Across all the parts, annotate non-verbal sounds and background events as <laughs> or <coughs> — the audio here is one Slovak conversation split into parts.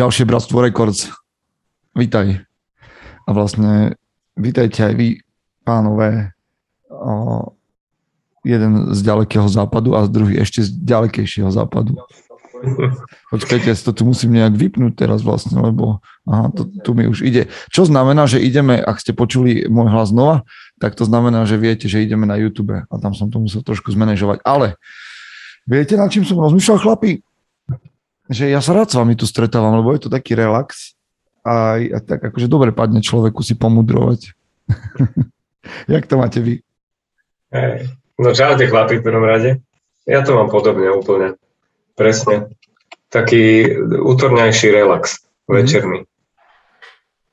ďalšie Bratstvo Records. Vítaj. A vlastne vítajte aj vy, pánové, o, jeden z ďalekého západu a druhý ešte z ďalekejšieho západu. Počkajte, to tu musím nejak vypnúť teraz vlastne, lebo aha, to, tu mi už ide. Čo znamená, že ideme, ak ste počuli môj hlas znova, tak to znamená, že viete, že ideme na YouTube a tam som to musel trošku zmanéžovať. Ale viete, na čím som rozmýšľal, chlapi? Že ja sa rád s vami tu stretávam, lebo je to taký relax a, a tak akože dobre padne človeku si pomudrovať. <laughs> Jak to máte vy? Hey. No čaute chlapi v prvom rade. Ja to mám podobne úplne. Presne. Taký útorňajší relax, mm-hmm. večerný.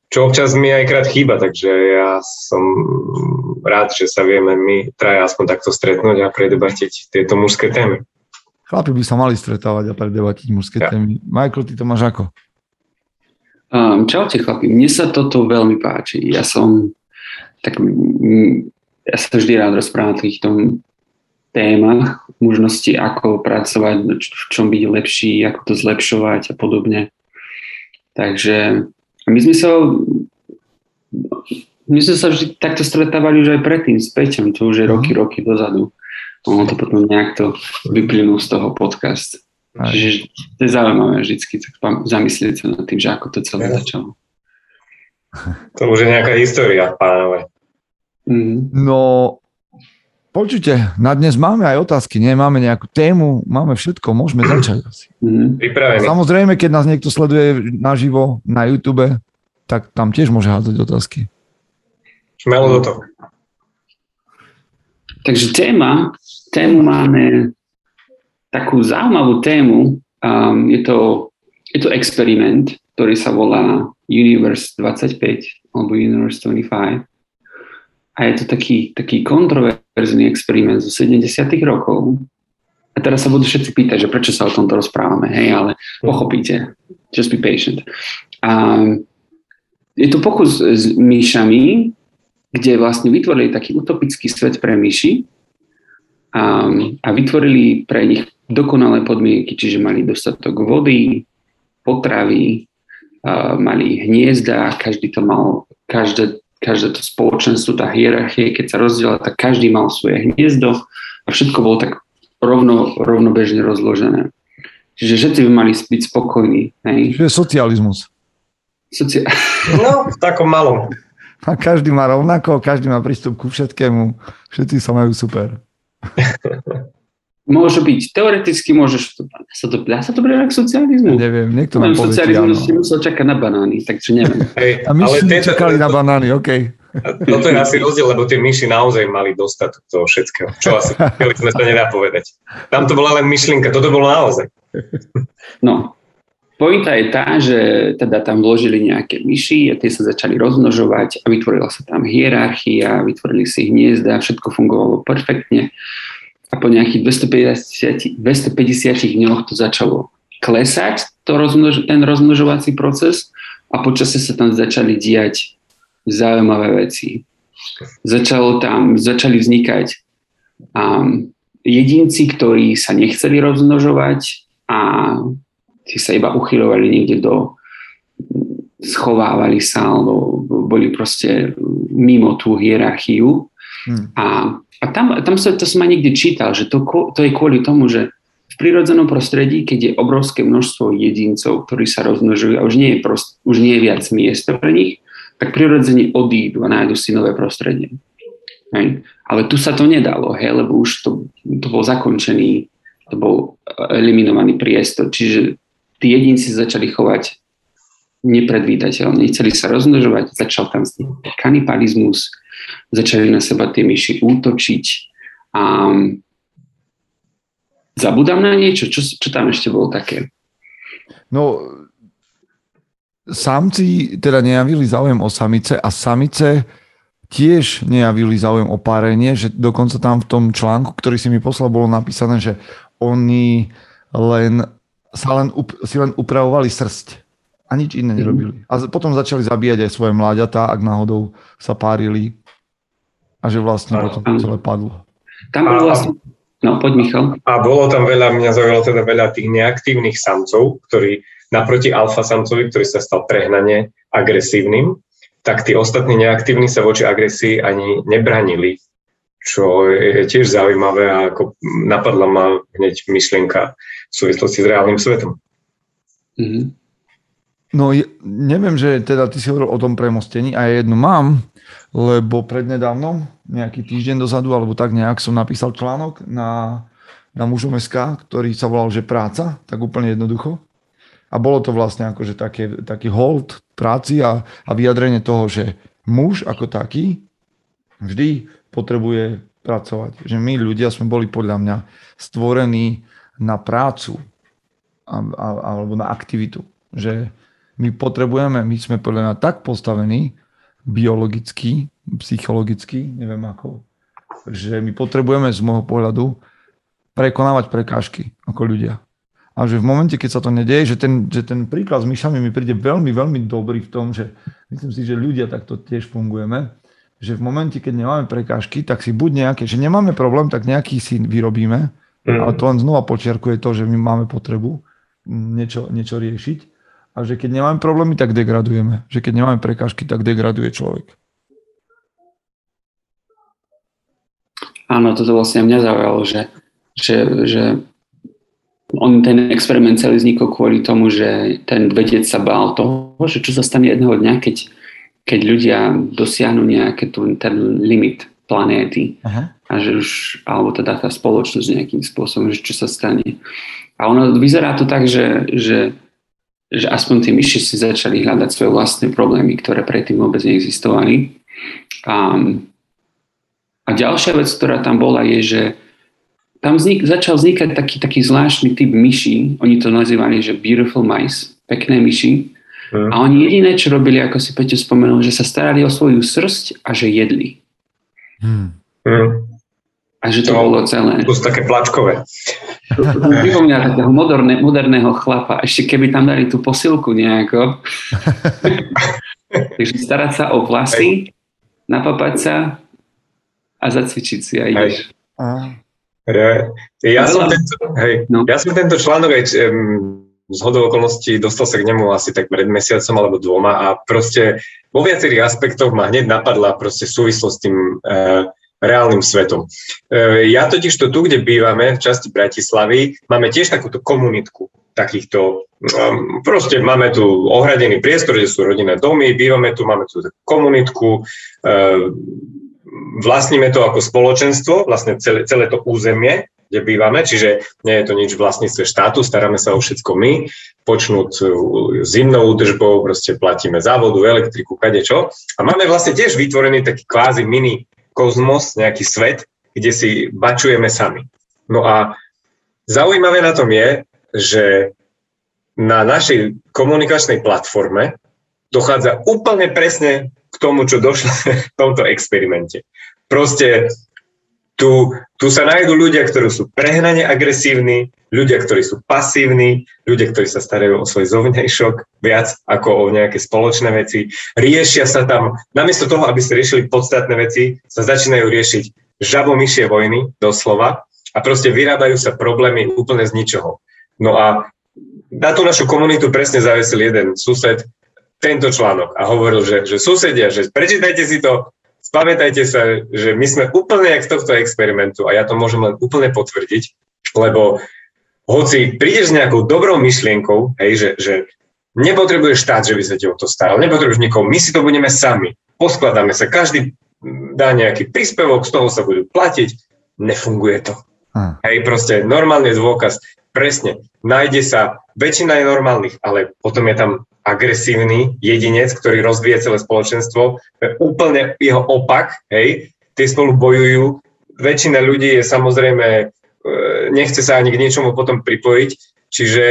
Čo občas mi aj krát chýba, takže ja som rád, že sa vieme my traja aspoň takto stretnúť a predebatiť tieto mužské témy. Chlapi by sa mali stretávať a predebatiť mužské ja. témy. Michael, ty to máš ako? Um, čaute chlapi, mne sa toto veľmi páči. Ja som tak ja sa vždy rád rozprávam o týchto témach, možnosti, ako pracovať, v čom byť lepší, ako to zlepšovať a podobne. Takže my sme sa my sme sa vždy takto stretávali už aj predtým s Peťom, to už je roky, mhm. roky dozadu. Ono to potom nejak to vyplynul z toho podcast. Aj. Čiže to je zaujímavé vždycky tak zamyslieť sa nad tým, že ako to celé začalo. To už je nejaká história, pánové. Mm. No, Počujte, na dnes máme aj otázky, nie? Máme nejakú tému, máme všetko, môžeme začať asi. Mhm. Pripravený. Samozrejme, keď nás niekto sleduje naživo na YouTube, tak tam tiež môže hádzať otázky. Šmelo do toho. Takže téma, tému máme takú zaujímavú tému. Um, je, to, je to experiment, ktorý sa volá Universe 25 alebo Universe 25 a je to taký, taký kontroverzný experiment zo 70 rokov. A teraz sa budú všetci pýtať, že prečo sa o tomto rozprávame, hej, ale pochopíte. Just be patient. A je to pokus s myšami, kde vlastne vytvorili taký utopický svet pre myši a, a vytvorili pre nich dokonalé podmienky, čiže mali dostatok vody, potravy, a mali hniezda, každý to mal, každé každé to spoločenstvo, tá hierarchia, keď sa rozdiela, tak každý mal svoje hniezdo a všetko bolo tak rovno, rovnobežne rozložené. Čiže všetci by mali byť spokojní. Hej? Čiže socializmus. Socia- no, v takom malom. A každý má rovnako, každý má prístup ku všetkému, všetci sa majú super. <laughs> Môže byť. Teoreticky môžeš... Sa to, dá sa to brať k socializmu? Ja neviem, niekto nám povie, socializmu si musel čakať na banány, takže neviem. <laughs> Hey, a my si čakali na banány, OK. Toto je asi rozdiel, lebo tie myši naozaj mali dostatok toho všetkého. Čo asi chceli sme sa nedá povedať. Tam to bola len myšlienka, toto bolo naozaj. No, Pointa je tá, že teda tam vložili nejaké myši a tie sa začali rozmnožovať a vytvorila sa tam hierarchia, vytvorili si hniezda, všetko fungovalo perfektne a po nejakých 250, 250 dňoch to začalo klesať, to rozmnož, ten rozmnožovací proces a počasie sa tam začali diať zaujímavé veci. Začalo tam, začali vznikať um, jedinci, ktorí sa nechceli rozmnožovať a tí sa iba uchylovali niekde do schovávali sa alebo boli proste mimo tú hierarchiu hmm. a a tam, tam sa, to som aj niekde čítal, že to, to je kvôli tomu, že v prírodzenom prostredí, keď je obrovské množstvo jedincov, ktorí sa rozmnožujú a už nie je, prost, už nie je viac miesta pre nich, tak prirodzene odídu a nájdu si nové prostredie. Hej. Ale tu sa to nedalo, hej, lebo už to, to bol zakončený, to bol eliminovaný priestor. Čiže tí jedinci začali chovať nepredvídateľne, chceli sa rozmnožovať, začal tam kanibalizmus, začali na seba tie myši útočiť a zabudám na niečo, čo, čo tam ešte bolo také? No, samci teda nejavili záujem o samice a samice tiež nejavili záujem o párenie, že dokonca tam v tom článku, ktorý si mi poslal, bolo napísané, že oni len, sa len, si len upravovali srst a nič iné nerobili. A potom začali zabíjať aj svoje mláďatá, ak náhodou sa párili a že vlastne a, potom to celé padlo. Tam bol vlastne... No, poď Michal. A bolo tam veľa, mňa zaujalo teda veľa tých neaktívnych samcov, ktorí naproti alfa samcovi, ktorý sa stal prehnane agresívnym, tak tí ostatní neaktívni sa voči agresii ani nebranili, čo je tiež zaujímavé a ako napadla ma hneď myšlienka v súvislosti s reálnym svetom. Mm-hmm. No neviem, že teda ty si hovoril o tom premostení a ja jednu mám, lebo prednedávnom, nejaký týždeň dozadu, alebo tak nejak som napísal článok na, na mužom SK, ktorý sa volal, že práca, tak úplne jednoducho. A bolo to vlastne akože také, taký hold práci a, a vyjadrenie toho, že muž ako taký vždy potrebuje pracovať. Že my ľudia sme boli podľa mňa stvorení na prácu a, a, alebo na aktivitu. Že my potrebujeme, my sme podľa mňa tak postavení biologicky, psychologicky, neviem ako, že my potrebujeme z môjho pohľadu prekonávať prekážky ako ľudia. A že v momente, keď sa to nedieje, že ten, že ten príklad s myšami mi príde veľmi, veľmi dobrý v tom, že myslím si, že ľudia takto tiež fungujeme, že v momente, keď nemáme prekážky, tak si buď nejaké, že nemáme problém, tak nejaký si vyrobíme, mm. ale to len znova počiarkuje to, že my máme potrebu niečo, niečo riešiť a že keď nemáme problémy, tak degradujeme. Že keď nemáme prekážky, tak degraduje človek. Áno, toto vlastne mňa zaujalo, že, že, že on ten experiment celý vznikol kvôli tomu, že ten vedec sa bál toho, že čo sa stane jedného dňa, keď, keď ľudia dosiahnu nejaký ten limit planéty Aha. a že už, alebo teda tá spoločnosť nejakým spôsobom, že čo sa stane. A ono vyzerá to tak, že, že, že aspoň tí myši si začali hľadať svoje vlastné problémy, ktoré predtým vôbec neexistovali. A, a ďalšia vec, ktorá tam bola, je, že tam vznik, začal vznikať taký, taký zvláštny typ myší, oni to nazývali, že beautiful mice, pekné myši. Mm. A oni jediné, čo robili, ako si Peťo spomenul, že sa starali o svoju srst a že jedli. Mm. A že to, to bolo celé. To sú také plačkové. <laughs> Pripomína takého moderné, moderného chlapa. Ešte keby tam dali tú posilku nejako. <laughs> Takže starať sa o vlasy, napapať sa a zacvičiť si a ideš. Aj. Ja, som tento, hej, no. ja som tento článok aj um, z hodou okolností dostal sa k nemu asi tak pred mesiacom alebo dvoma a proste vo viacerých aspektoch ma hneď napadla proste súvislosť s tým uh, reálnym svetom. Uh, ja totiž to tu, kde bývame, v časti Bratislavy, máme tiež takúto komunitku takýchto, um, proste máme tu ohradený priestor, kde sú rodinné domy, bývame tu, máme tu komunitku, uh, vlastníme to ako spoločenstvo, vlastne celé, celé to územie, kde bývame, čiže nie je to nič v vlastníctve štátu, staráme sa o všetko my, počnúť zimnou údržbou, proste platíme závodu, elektriku, kadečo. A máme vlastne tiež vytvorený taký kvázi mini kozmos, nejaký svet, kde si bačujeme sami. No a zaujímavé na tom je, že na našej komunikačnej platforme dochádza úplne presne k tomu, čo došlo <laughs> v tomto experimente. Proste tu, tu sa nájdú ľudia, ktorí sú prehnane agresívni, ľudia, ktorí sú pasívni, ľudia, ktorí sa starajú o svoj zovnejšok viac ako o nejaké spoločné veci. Riešia sa tam, namiesto toho, aby sa riešili podstatné veci, sa začínajú riešiť žabomyšie vojny, doslova, a proste vyrábajú sa problémy úplne z ničoho. No a na tú našu komunitu presne zavesil jeden sused, tento článok a hovoril, že, že susedia, že prečítajte si to, spamätajte sa, že my sme úplne jak z tohto experimentu a ja to môžem len úplne potvrdiť, lebo hoci prídeš s nejakou dobrou myšlienkou, hej, že, že nepotrebuješ štát, že by sa ti o to staral, nepotrebuješ nikoho, my si to budeme sami, poskladáme sa, každý dá nejaký príspevok, z toho sa budú platiť, nefunguje to. Hmm. Hej, proste normálny dôkaz, presne, nájde sa, väčšina je normálnych, ale potom je tam agresívny jedinec, ktorý rozvíja celé spoločenstvo, úplne jeho opak, hej, tie spolu bojujú. Väčšina ľudí je samozrejme, e, nechce sa ani k niečomu potom pripojiť, čiže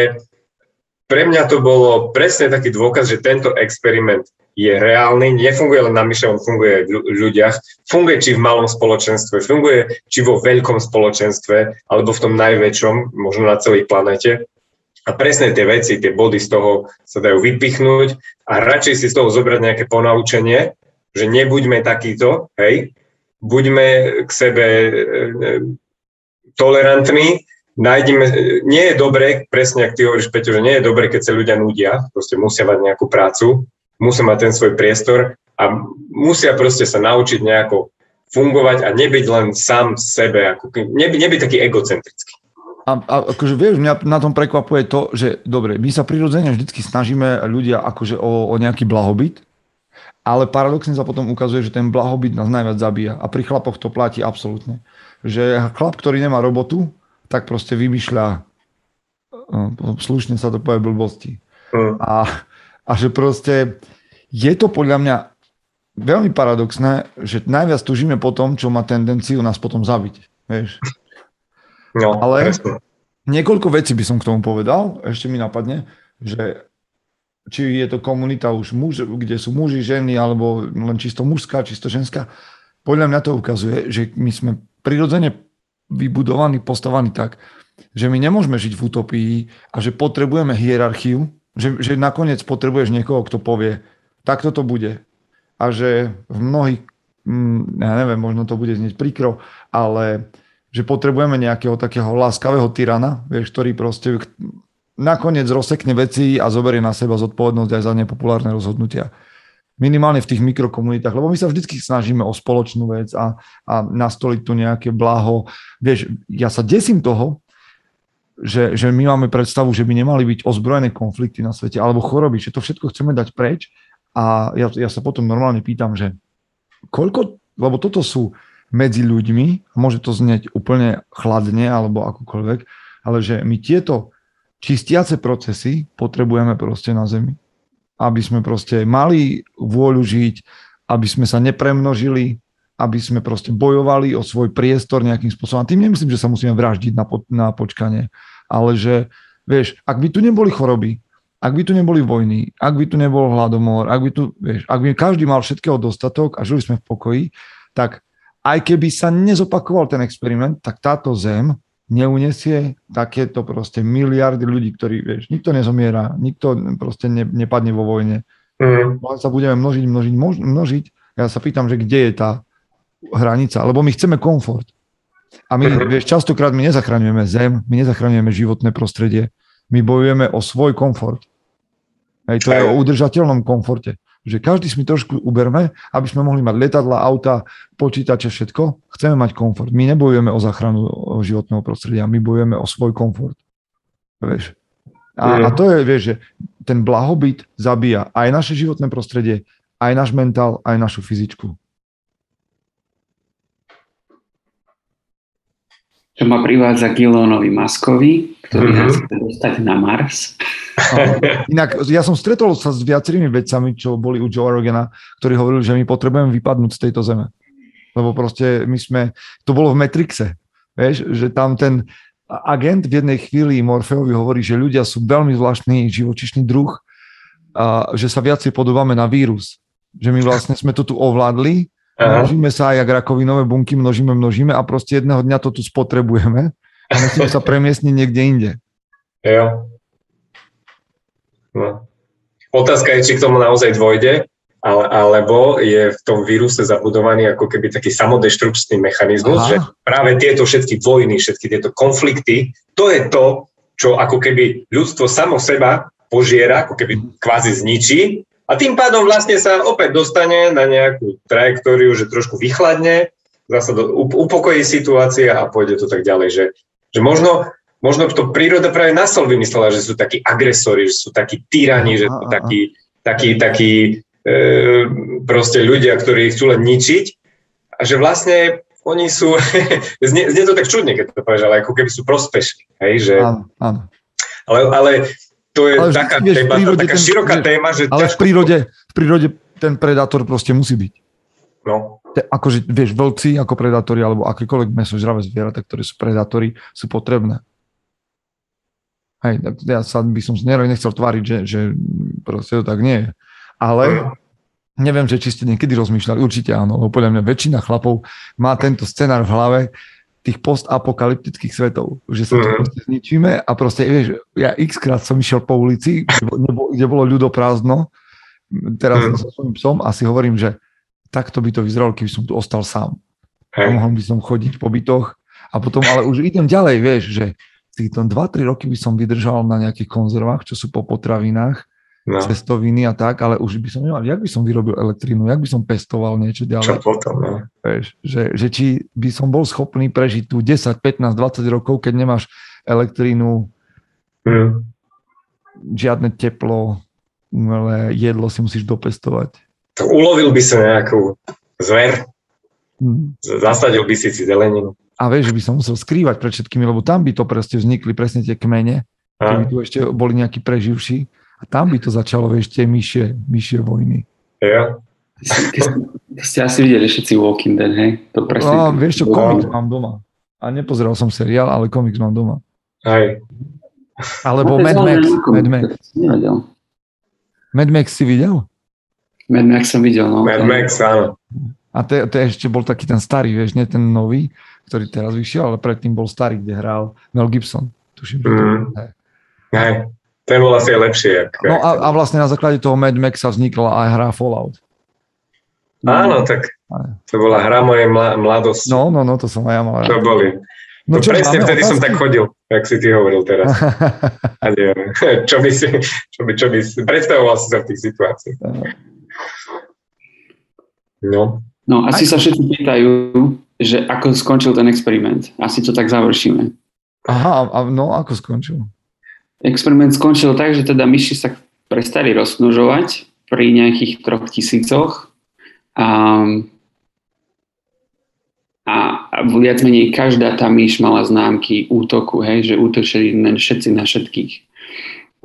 pre mňa to bolo presne taký dôkaz, že tento experiment je reálny, nefunguje len na myše, on funguje v ľuďach, funguje či v malom spoločenstve, funguje či vo veľkom spoločenstve, alebo v tom najväčšom, možno na celej planete. A presne tie veci, tie body z toho sa dajú vypichnúť a radšej si z toho zobrať nejaké ponaučenie, že nebuďme takýto, hej, buďme k sebe e, e, tolerantní. Nájdeme, nie je dobre, presne ak ty hovoríš, Peťo, že nie je dobre, keď sa ľudia nudia, proste musia mať nejakú prácu, musia mať ten svoj priestor a musia proste sa naučiť nejako fungovať a nebyť len sám sebe, ako, neby, nebyť taký egocentrický. A, a akože vieš, mňa na tom prekvapuje to, že dobre, my sa prirodzene vždy snažíme ľudia akože o, o nejaký blahobyt, ale paradoxne sa potom ukazuje, že ten blahobyt nás najviac zabíja. A pri chlapoch to platí absolútne. Že chlap, ktorý nemá robotu, tak proste vymýšľa, no, slušne sa to povie blbosti. Mm. A, a že proste je to podľa mňa veľmi paradoxné, že najviac tužíme po tom, čo má tendenciu nás potom zabiť. Vieš? No, Ale presne. niekoľko vecí by som k tomu povedal, ešte mi napadne, že či je to komunita už muž, kde sú muži, ženy, alebo len čisto mužská, čisto ženská, podľa mňa to ukazuje, že my sme prirodzene vybudovaní, postavaní tak, že my nemôžeme žiť v utopii a že potrebujeme hierarchiu, že, že nakoniec potrebuješ niekoho, kto povie, takto to bude. A že v mnohých, mm, ja neviem, možno to bude znieť príkro, ale že potrebujeme nejakého takého láskavého tyrana, vieš, ktorý proste nakoniec rozsekne veci a zoberie na seba zodpovednosť aj za nepopulárne rozhodnutia. Minimálne v tých mikrokomunitách, lebo my sa vždy snažíme o spoločnú vec a, a nastoliť tu nejaké blaho. Vieš, ja sa desím toho, že, že my máme predstavu, že by nemali byť ozbrojené konflikty na svete alebo choroby, že to všetko chceme dať preč a ja, ja sa potom normálne pýtam, že koľko, lebo toto sú medzi ľuďmi, môže to znieť úplne chladne alebo akokoľvek, ale že my tieto čistiace procesy potrebujeme proste na Zemi. Aby sme proste mali vôľu žiť, aby sme sa nepremnožili, aby sme proste bojovali o svoj priestor nejakým spôsobom. A tým nemyslím, že sa musíme vraždiť na, po, na počkanie, ale že, vieš, ak by tu neboli choroby, ak by tu neboli vojny, ak by tu nebol hladomor, ak by tu, vieš, ak by každý mal všetkého dostatok a žili sme v pokoji, tak aj keby sa nezopakoval ten experiment, tak táto zem neunesie takéto proste miliardy ľudí, ktorí, vieš, nikto nezomiera, nikto proste ne, nepadne vo vojne. Mm. Len sa budeme množiť, množiť, množiť. Ja sa pýtam, že kde je tá hranica, lebo my chceme komfort. A my, mm-hmm. vieš, častokrát my nezachraňujeme zem, my nezachraňujeme životné prostredie, my bojujeme o svoj komfort. Hej, to je o udržateľnom komforte že každý si trošku uberme, aby sme mohli mať letadla, auta, počítače, všetko. Chceme mať komfort. My nebojujeme o záchranu životného prostredia, my bojujeme o svoj komfort. Vieš. A, a to je, vieš, že ten blahobyt zabíja aj naše životné prostredie, aj náš mentál, aj našu fyzičku. Čo ma privádza k Elonovi Maskovi, ktorý mm-hmm. nás chce dostať na Mars. <laughs> Inak ja som stretol sa s viacerými vedcami, čo boli u Joe Rogana, ktorí hovorili, že my potrebujeme vypadnúť z tejto zeme. Lebo proste my sme, to bolo v Matrixe, vieš, že tam ten agent v jednej chvíli Morfeovi hovorí, že ľudia sú veľmi zvláštny živočišný druh a že sa viacej podobáme na vírus. Že my vlastne sme to tu ovládli Aha. Množíme sa aj jak rakovinové bunky, množíme, množíme a proste jedného dňa to tu spotrebujeme a musíme sa premiestniť niekde inde. Jo. No. Otázka je, či k tomu naozaj dôjde, ale, alebo je v tom víruse zabudovaný ako keby taký samodeštrukčný mechanizmus, Aha. že práve tieto všetky vojny, všetky tieto konflikty, to je to, čo ako keby ľudstvo samo seba požiera, ako keby kvázi zničí a tým pádom vlastne sa opäť dostane na nejakú trajektóriu, že trošku vychladne, zase do, upokojí situácia a pôjde to tak ďalej, že, že možno, možno to príroda práve na sol vymyslela, že sú takí agresori, že sú takí tyrani, že sú takí, takí, takí e, proste ľudia, ktorí chcú len ničiť a že vlastne oni sú, <laughs> znie, znie to tak čudne, keď to povieš, ale ako keby sú prospešní, hej, že... Áno, áno. Ale, ale to je ale taká, vieš, téma, taká ten, široká vieš, téma, že... Ale v prírode, v prírode ten predátor proste musí byť. No. Te, akože, vieš, vlci ako predátori, alebo akékoľvek mesožravé zvieratá, ktoré sú predátori, sú potrebné. Hej, tak ja sa by som nechcel tváriť, že, že proste to tak nie je. Ale neviem, že či ste niekedy rozmýšľali, určite áno, lebo podľa mňa väčšina chlapov má tento scenár v hlave, tých postapokalyptických svetov, že sa to mm. proste zničíme a proste, vieš, ja x krát som išiel po ulici, kde bolo, kde bolo ľudoprázdno, teraz mm. so svojím psom a si hovorím, že takto by to vyzeralo, keby som tu ostal sám. A mohol by som chodiť po bytoch a potom, ale už idem ďalej, vieš, že Títo 2-3 roky by som vydržal na nejakých konzervách, čo sú po potravinách, No, cestoviny a tak, ale už by som nemal, jak by som vyrobil elektrínu, jak by som pestoval niečo čo ďalej. potom, no. Vieš, že, že či by som bol schopný prežiť tu 10, 15, 20 rokov, keď nemáš elektrínu, Hm. žiadne teplo, umelé jedlo si musíš dopestovať. Tak ulovil by sa nejakú zver, Hm. zasadil by si si zeleninu. A vieš, že by som musel skrývať pred všetkými, lebo tam by to proste vznikli presne tie kmene, keby tu ešte boli nejakí preživší. A tam by to začalo, vieš, tie myšie, myšie vojny. jo. To ste asi videli všetci Walking Dead, hej? To presne. A vieš čo, No. komiks mám doma. A nepozeral som seriál, ale komiks mám doma. Hej. Alebo No, Mad Max. Mad Max. Mad Max si videl? Mad Max som videl, no. Mad Max, áno. A to, to ešte bol taký ten starý, vieš, nie ten nový, ktorý teraz vyšiel, ale predtým bol starý, kde hral Mel Gibson. Tuším, že to Mm. hej. Bol asi aj lepší. Jak, No a, a vlastne na základe toho Mad Maxa vznikla aj hra Fallout. Áno, tak to bola hra mojej mla- mladosti. No, no, no, to som aj ja mal To boli. No, čo, presne vtedy som otázky? tak chodil, jak si ty hovoril teraz. <laughs> A nie, <laughs> čo by si, čo by, čo by si, predstavoval si sa v tých situáciách. No, No, asi Aj- sa všetci pýtajú, že ako skončil ten experiment. Asi to tak završíme. Aha, a no ako skončil? Experiment skončil tak, že teda myši sa prestali rozmnožovať pri nejakých troch tisícoch a, a, a viac menej každá tá myš mala známky útoku, hej, že útočili len všetci na všetkých.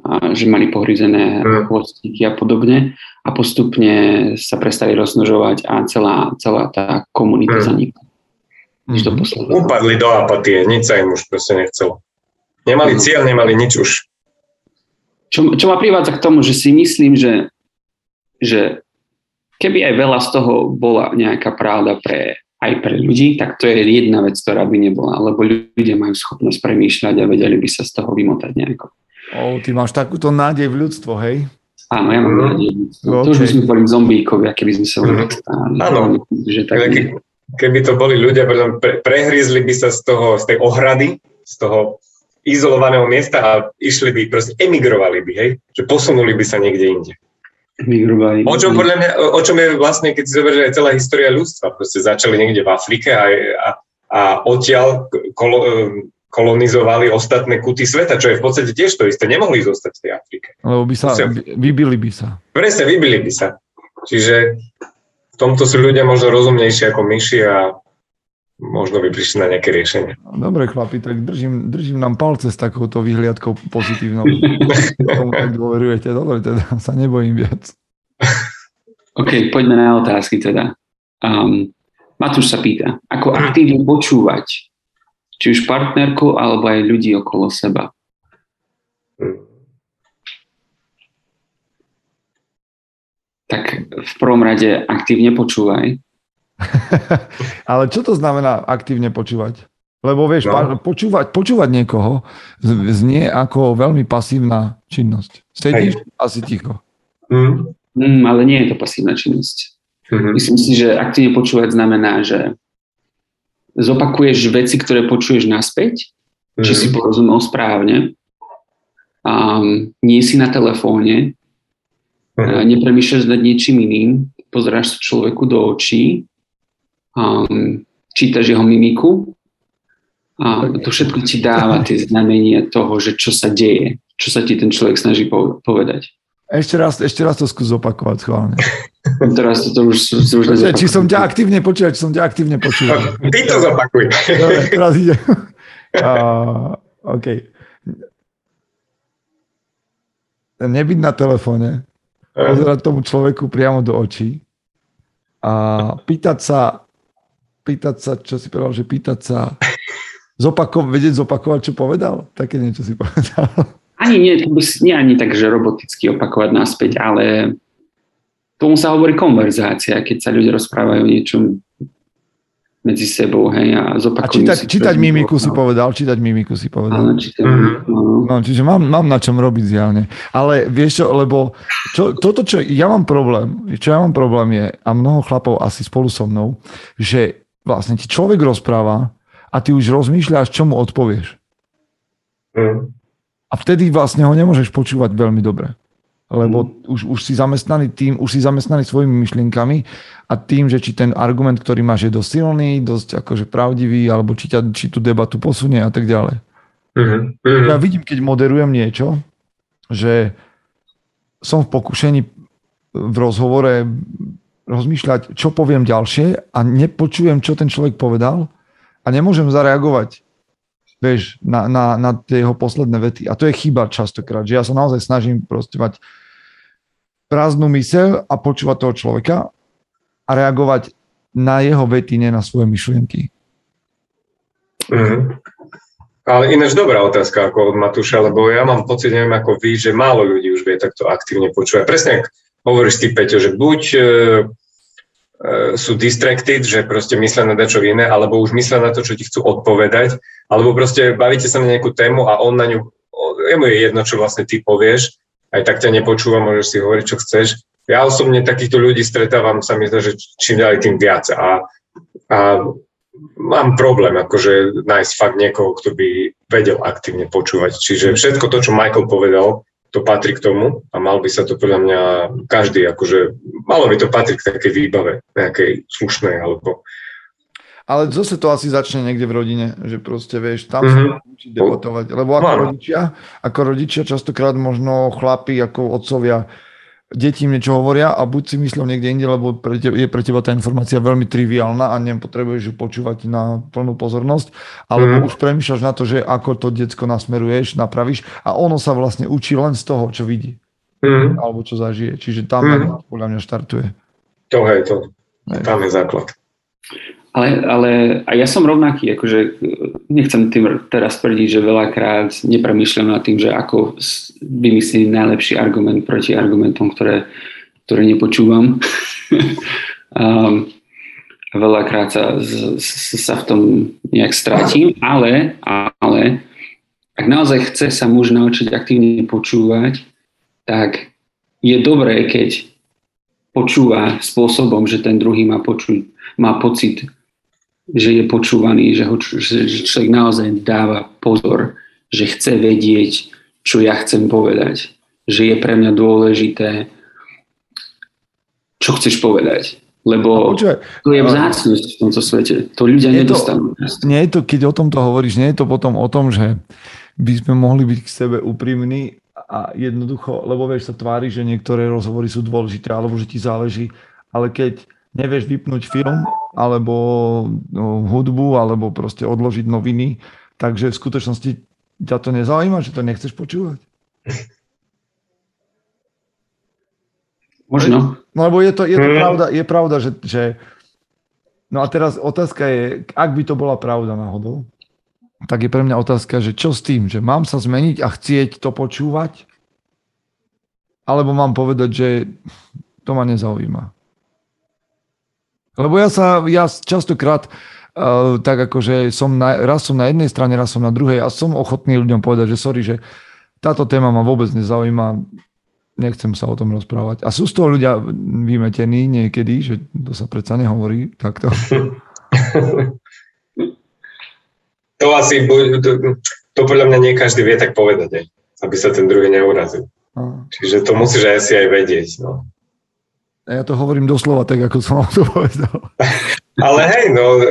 A, že mali pohryzené Mm. chvostíky a podobne a postupne sa prestali rozmnožovať a celá, celá tá komunita Mm. zanikla. Mhm. posledné. upadli do apatie, nič sa im už proste nechcelo. Nemali cieľ, nemali nič už. Čo, čo ma privádza k tomu, že si myslím, že, že keby aj veľa z toho bola nejaká pravda pre, aj pre ľudí, tak to je jedna vec, ktorá by nebola, lebo ľudia majú schopnosť premýšľať a vedeli by sa z toho vymotať nejako. O, ty máš takúto nádej v ľudstvo, hej? Áno, ja mám Mhm. nádej. Okay. To už by sme boli zombíkovia, keby sme sa mm. stáli. Áno. Že tak keby to boli ľudia, pre, prehrízli by sa z toho, z tej ohrady, z toho izolovaného miesta a išli by, proste emigrovali by, hej? Že posunuli by sa niekde inde. migrovali. O čom podľa mňa, o čom je vlastne, keď si zoberieš aj celá história ľudstva, proste začali niekde v Afrike a, a, a odtiaľ kolo, kolonizovali ostatné kuty sveta, čo je v podstate tiež to isté. Nemohli zostať v tej Afrike. Lebo by sa, vybili by sa. Presne, vybili by sa. Čiže v tomto sú ľudia možno rozumnejší ako myši a možno by prišli na nejaké riešenie. Dobre, chlapi, tak držím, držím nám palce s takouto vyhliadkou pozitívnou. <laughs> Tomu tak dôverujete. Dobre, teda sa nebojím viac. OK, poďme na otázky teda. Um, Matúš sa pýta, ako aktívne počúvať či už partnerku alebo aj ľudí okolo seba. Tak v prvom rade aktívne počúvaj. <laughs> Ale čo to znamená aktívne počúvať? Lebo vieš, No. počúvať, počúvať niekoho z- znie ako veľmi pasívna činnosť. Sedíš a si ticho. Hm? Mm, ale nie je to pasívna činnosť. Mhm. Myslím si, že aktívne počúvať znamená, že zopakuješ veci, ktoré počuješ naspäť, či si porozumel správne, um, nie si na telefóne, Mhm. uh, nepremýšľaš nad niečím iným, pozeráš sa človeku do očí, um, čítaš jeho mimiku a to všetko ti dáva tie znamenia toho, že čo sa deje, čo sa ti ten človek snaží po- povedať. Ešte raz, ešte raz to skús opakovať schválne. <laughs> Teraz to, to už, to už Či, či som ťa aktívne počúval, či som ťa aktívne počúval. Ty to zopakuj. Dobre, teraz ide. Uh, <laughs> OK. Nebyť na telefóne, pozerať tomu človeku priamo do očí a pýtať sa, pýtať sa, čo si povedal, že pýtať sa, zopako, vedieť zopakovať, čo povedal? Také niečo si povedal. Ani nie, to by si- nie ani tak, že roboticky opakovať naspäť, ale tomu sa hovorí konverzácia, keď sa ľudia rozprávajú o niečom medzi sebou, hej, a A zopakujú čítať, si, čítať mimiku si povedal, čítať mimiku si povedal. Áno, čítať Mhm. áno. No, čiže mám, mám na čom robiť zjavne. Ale vieš čo, lebo čo, toto, čo ja mám problém, čo ja mám problém je, a mnoho chlapov asi spolu so mnou, že vlastne ti človek rozpráva a ty už rozmýšľaš, čo mu odpovieš. Mm. A vtedy vlastne ho nemôžeš počúvať veľmi dobre. Lebo už, už si zamestnaný tým, už si zamestnaný svojimi myšlienkami a tým, že či ten argument, ktorý máš, je dosť silný, dosť akože pravdivý, alebo či, ťa, či tú debatu posunie a tak ďalej. Mm-hmm. Ja vidím, keď moderujem niečo, že som v pokušení v rozhovore rozmýšľať, čo poviem ďalšie a nepočujem, čo ten človek povedal a nemôžem zareagovať vieš, na, na, na tie jeho posledné vety. A to je chyba častokrát, že ja sa naozaj snažím proste mať prázdnu myseľ a počúvať toho človeka a reagovať na jeho vety, nie na svoje myšlienky. Mm-hmm. Ale ináč dobrá otázka ako od Matúša, lebo ja mám pocit, neviem ako vy, že málo ľudí už vie takto aktívne počúvať. Presne hovoríš ty, Peťo, že buď e, E, sú distracted, že proste myslia na dačo iné, alebo už myslia na to, čo ti chcú odpovedať, alebo proste bavíte sa na nejakú tému a on na ňu, jemu je jedno, čo vlastne ty povieš, aj tak ťa nepočúva, môžeš si hovoriť, čo chceš. Ja osobne takýchto ľudí stretávam, sa mi zdá, že čím ďalej, tým viac. A, a mám problém akože nájsť fakt niekoho, kto by vedel aktívne počúvať. Čiže všetko to, čo Michael povedal, to patrí k tomu a mal by sa to podľa mňa každý, akože malo by to patriť k takej výbave, nejakej slušnej alebo... Ale zase to asi začne niekde v rodine, že proste vieš, tam mm-hmm. sa učiť debatovať, lebo ako no. rodičia, ako rodičia častokrát možno chlapi, ako otcovia, deti im niečo hovoria a buď si myslia niekde inde, lebo pre teba, je pre teba tá informácia veľmi triviálna a nepotrebuješ ju počúvať na plnú pozornosť, alebo mm. už premýšľaš na to, že ako to decko nasmeruješ, napravíš a ono sa vlastne učí len z toho, čo vidí. Mm. Alebo čo zažije. Čiže tam mm. podľa mňa štartuje. To je to. Tam je základ. Ale, ale a ja som rovnaký, akože nechcem tým teraz tvrdiť, že veľakrát nepremýšľam nad tým, že ako vymyslím najlepší argument proti argumentom, ktoré, ktoré nepočúvam. um, <laughs> veľakrát sa, sa v tom nejak stratím, ale, ale ak naozaj chce sa muž naučiť aktívne počúvať, tak je dobré, keď počúva spôsobom, že ten druhý má, počuť, má pocit, že je počúvaný, že, ho, že človek naozaj dáva pozor, že chce vedieť, čo ja chcem povedať. Že je pre mňa dôležité, čo chceš povedať. Lebo počúvaj, to je vzácnosť v tomto svete. To ľudia nedostanú. To, nie je to, keď o tomto hovoríš, nie je to potom o tom, že by sme mohli byť k sebe úprimní a jednoducho, lebo vieš sa tvári, že niektoré rozhovory sú dôležité, alebo že ti záleží, ale keď nevieš vypnúť film alebo no, hudbu alebo proste odložiť noviny, takže v skutočnosti ťa to nezaujíma, že to nechceš počúvať? Možno. No lebo je to, je to mm. pravda, je pravda, že, že No a teraz otázka je, ak by to bola pravda náhodou, tak je pre mňa otázka, že čo s tým, že mám sa zmeniť a chcieť to počúvať? Alebo mám povedať, že to ma nezaujíma. Lebo ja sa, ja častokrát uh, tak akože som na, raz som na jednej strane, raz som na druhej a som ochotný ľuďom povedať, že sorry, že táto téma ma vôbec nezaujíma, nechcem sa o tom rozprávať. A sú z toho ľudia vymetení niekedy, že to sa predsa nehovorí takto. <laughs> To asi, to, to podľa mňa nie každý vie tak povedať, aby sa ten druhý neurazil. A. Čiže to musíš aj si aj vedieť. No. Ja to hovorím doslova tak, ako som to povedal. <laughs> Ale hej, no,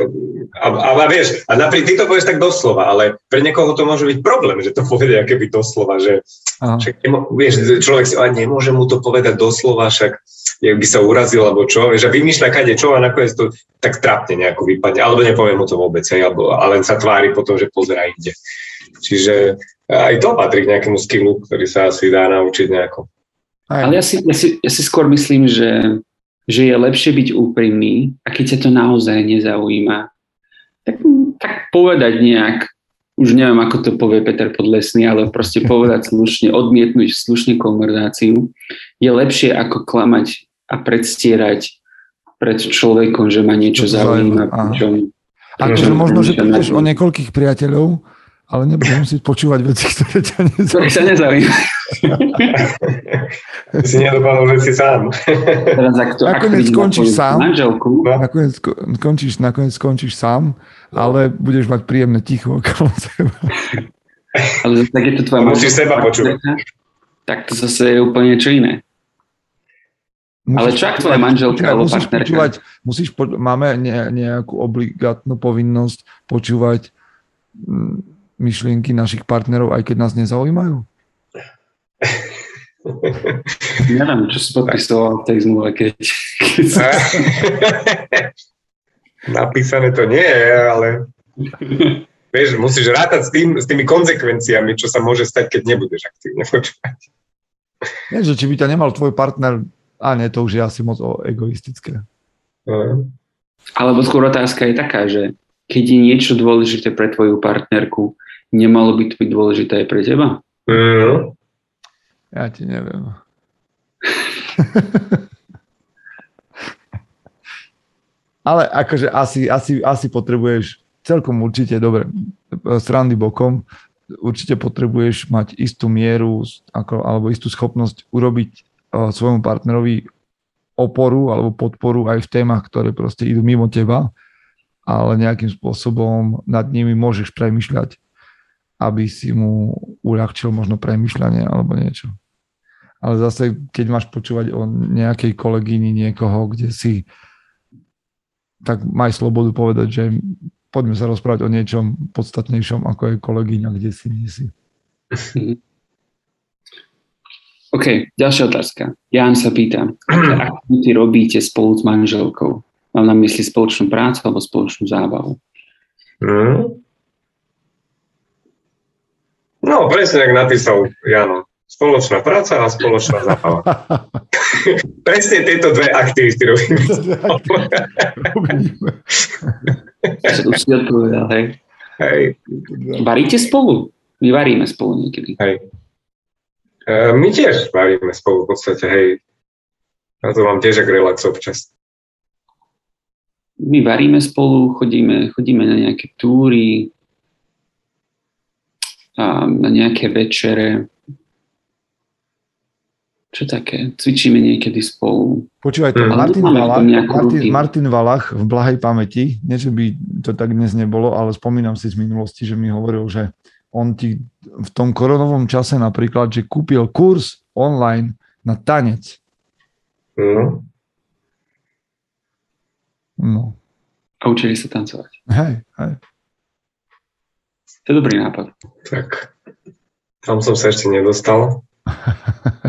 a, a, a vieš, a napríklad ty to povieš tak doslova, ale pre niekoho to môže byť problém, že to povede keby doslova, že však, vieš, človek si, a nemôže mu to povedať doslova, však by sa urazil, alebo čo, vieš, a vymýšľa kade čo a nakoniec to tak trápne nejako vypadne, alebo nepovie mu to vôbec, hej, alebo, a len sa tvári potom, že pozera inde. Čiže aj to patrí k nejakému skillu, ktorý sa asi dá naučiť nejako. Aj. Ale ja si, ja, si, ja si skôr myslím, že, že je lepšie byť úprimný a keď ťa to naozaj nezaujíma, tak, tak povedať nejak, už neviem, ako to povie Peter Podlesný, ale proste <laughs> povedať slušne, odmietnúť slušne konverzáciu, je lepšie ako klamať a predstierať pred človekom, že ma niečo zaujíma. Pričom, akože možno, že prídeš o niekoľkých priateľov, ale nebudem musieť počúvať veci, ktoré ťa nezaujímajú. <laughs> nezaujímajú. si nedopadol, že si sám. Teraz, ak to, nakoniec ak skončíš sám, manželku, no. nakoniec, skončíš, nakoniec skončíš sám, ale budeš mať príjemné ticho okolo seba. Ale tak je to tvoja Musíš seba počúvať. tak to zase je úplne čo iné. Ale čo ak tvoja manželka alebo musíš partnerka? počúvať, musíš po, máme ne, nejakú obligátnu povinnosť počúvať mm, myšlienky našich partnerov, aj keď nás nezaujímajú? <laughs> Neviem, čo si podpisoval v tej zmluve, keď, keď sa... <laughs> Napísané to nie je, ale vieš, musíš rátať s, tým, s tými konsekvenciami, čo sa môže stať, keď nebudeš aktívne počúvať. Nie, že či by ťa nemal tvoj partner, a nie, to už je asi moc egoistické. No. Alebo skôr otázka je taká, že keď je niečo dôležité pre tvoju partnerku, nemalo by to byť dôležité aj pre teba? Mm. Ja ti neviem. <laughs> Ale akože asi, asi, asi potrebuješ celkom určite, dobre, strandy bokom, určite potrebuješ mať istú mieru ako, alebo istú schopnosť urobiť uh, svojmu partnerovi oporu alebo podporu aj v témach, ktoré proste idú mimo teba, ale nejakým spôsobom nad nimi môžeš premyšľať, aby si mu uľahčil možno premyšľanie alebo niečo. Ale zase, keď máš počúvať o nejakej kolegyni niekoho, kde si tak maj slobodu povedať, že poďme sa rozprávať o niečom podstatnejšom, ako je kolegyňa, kde si nie si. <laughs> OK, ďalšia otázka. Jan sa pýta, <clears throat> aké aktivity robíte spolu s manželkou? Mám na mysli spoločnú prácu alebo spoločnú zábavu? Mm. No, presne, jak napísal Jano. Spoločná práca a spoločná zábava. <laughs> presne tieto dve aktivity robíme. Už si odpovedal, hej. Hej, Varíte spolu? My varíme spolu niekedy. hej. E, my tiež varíme spolu v podstate, hej. Ja to mám tiež ak relax občas. My varíme spolu, chodíme, chodíme na nejaké túry, a na nejaké večere. Čo také? Cvičíme niekedy spolu. Počúvaj to, Mm. Martin Valach, Martin. Martin Valach v blahej pamäti, nie že by to tak dnes nebolo, ale spomínam si z minulosti, že mi hovoril, že on ti v tom koronovom čase napríklad, že kúpil kurz online na tanec. No. No, A učili sa tancovať. hej, hej. To je dobrý nápad. Tak, tam som sa ešte nedostal.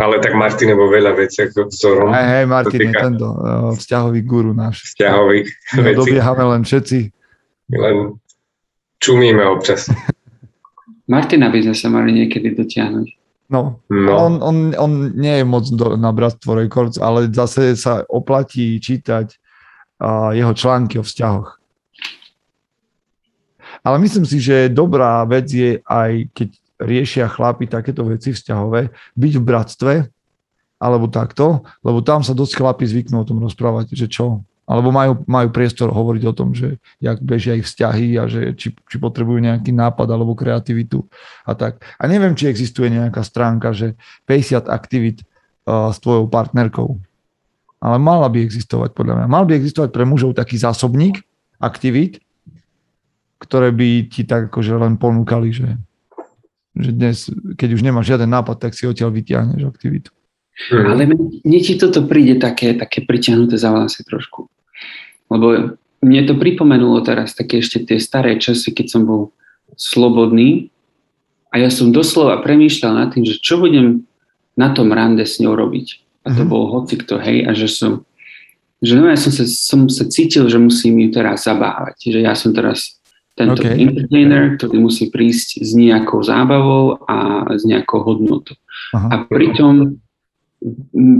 Ale tak Martin je vo veľa veciach vzorom Hej, hej, Martin je tento uh, vzťahový guru náš. vzťahových My dobiehame len všetci. Len čumíme občas. Martina by sme sa mali niekedy dotiahnuť. No, No, On, on, on nie je moc do, na Bratstvo Records, ale zase sa oplatí čítať uh, jeho články o vzťahoch. Ale myslím si, že dobrá vec je aj keď riešia chlapi takéto veci vzťahové, byť v bratstve, alebo takto, lebo tam sa dosť chlapi zvyknú o tom rozprávať, že čo. Alebo majú, majú priestor hovoriť o tom, že jak bežia ich vzťahy a že či, či potrebujú nejaký nápad alebo kreativitu a tak. A neviem, či existuje nejaká stránka, že 50 aktivít uh, s tvojou partnerkou. Ale mala by existovať podľa mňa. Mal by existovať pre mužov taký zásobník aktivít, ktoré by ti tak akože len ponúkali, že, že dnes, keď už nemáš žiaden nápad, tak si odtiaľ vytiahneš aktivitu. hm. Ale mne, ti toto príde také, také priťahnuté za vlasy trošku. Lebo mne to pripomenulo teraz také ešte tie staré časy, keď som bol slobodný a ja som doslova premýšľal nad tým, že čo budem na tom rande s ňou robiť. A to Mhm. bol hoci kto, hej, a že som že no, ja som sa, som sa cítil, že musím ju teraz zabávať. Že ja som teraz tento OK. entertainer, ktorý musí prísť s nejakou zábavou a s nejakou hodnotou. Aha. A pritom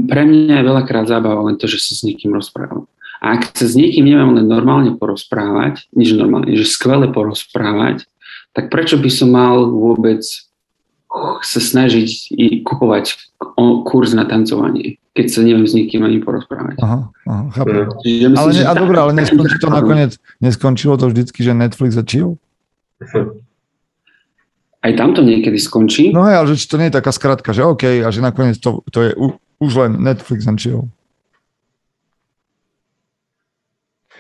pre mňa je veľakrát zábava len to, že sa s niekým rozprávam. A ak sa s niekým neviem len normálne porozprávať, nič normálne, že skvele porozprávať, tak prečo by som mal vôbec sa snažiť i kupovať kurz na tancovanie, keď sa neviem s niekým ani porozprávať. Aha, aha, chápem. Čiže myslím, Ale ne, že a dobré, ale neskončí to <laughs> nakoniec, neskončilo to vždycky, že Netflix a chill? Aj tam to niekedy skončí. No hej, ale že to nie je taká skratka, že OK, a že nakoniec to, to je u, už len Netflix and chill.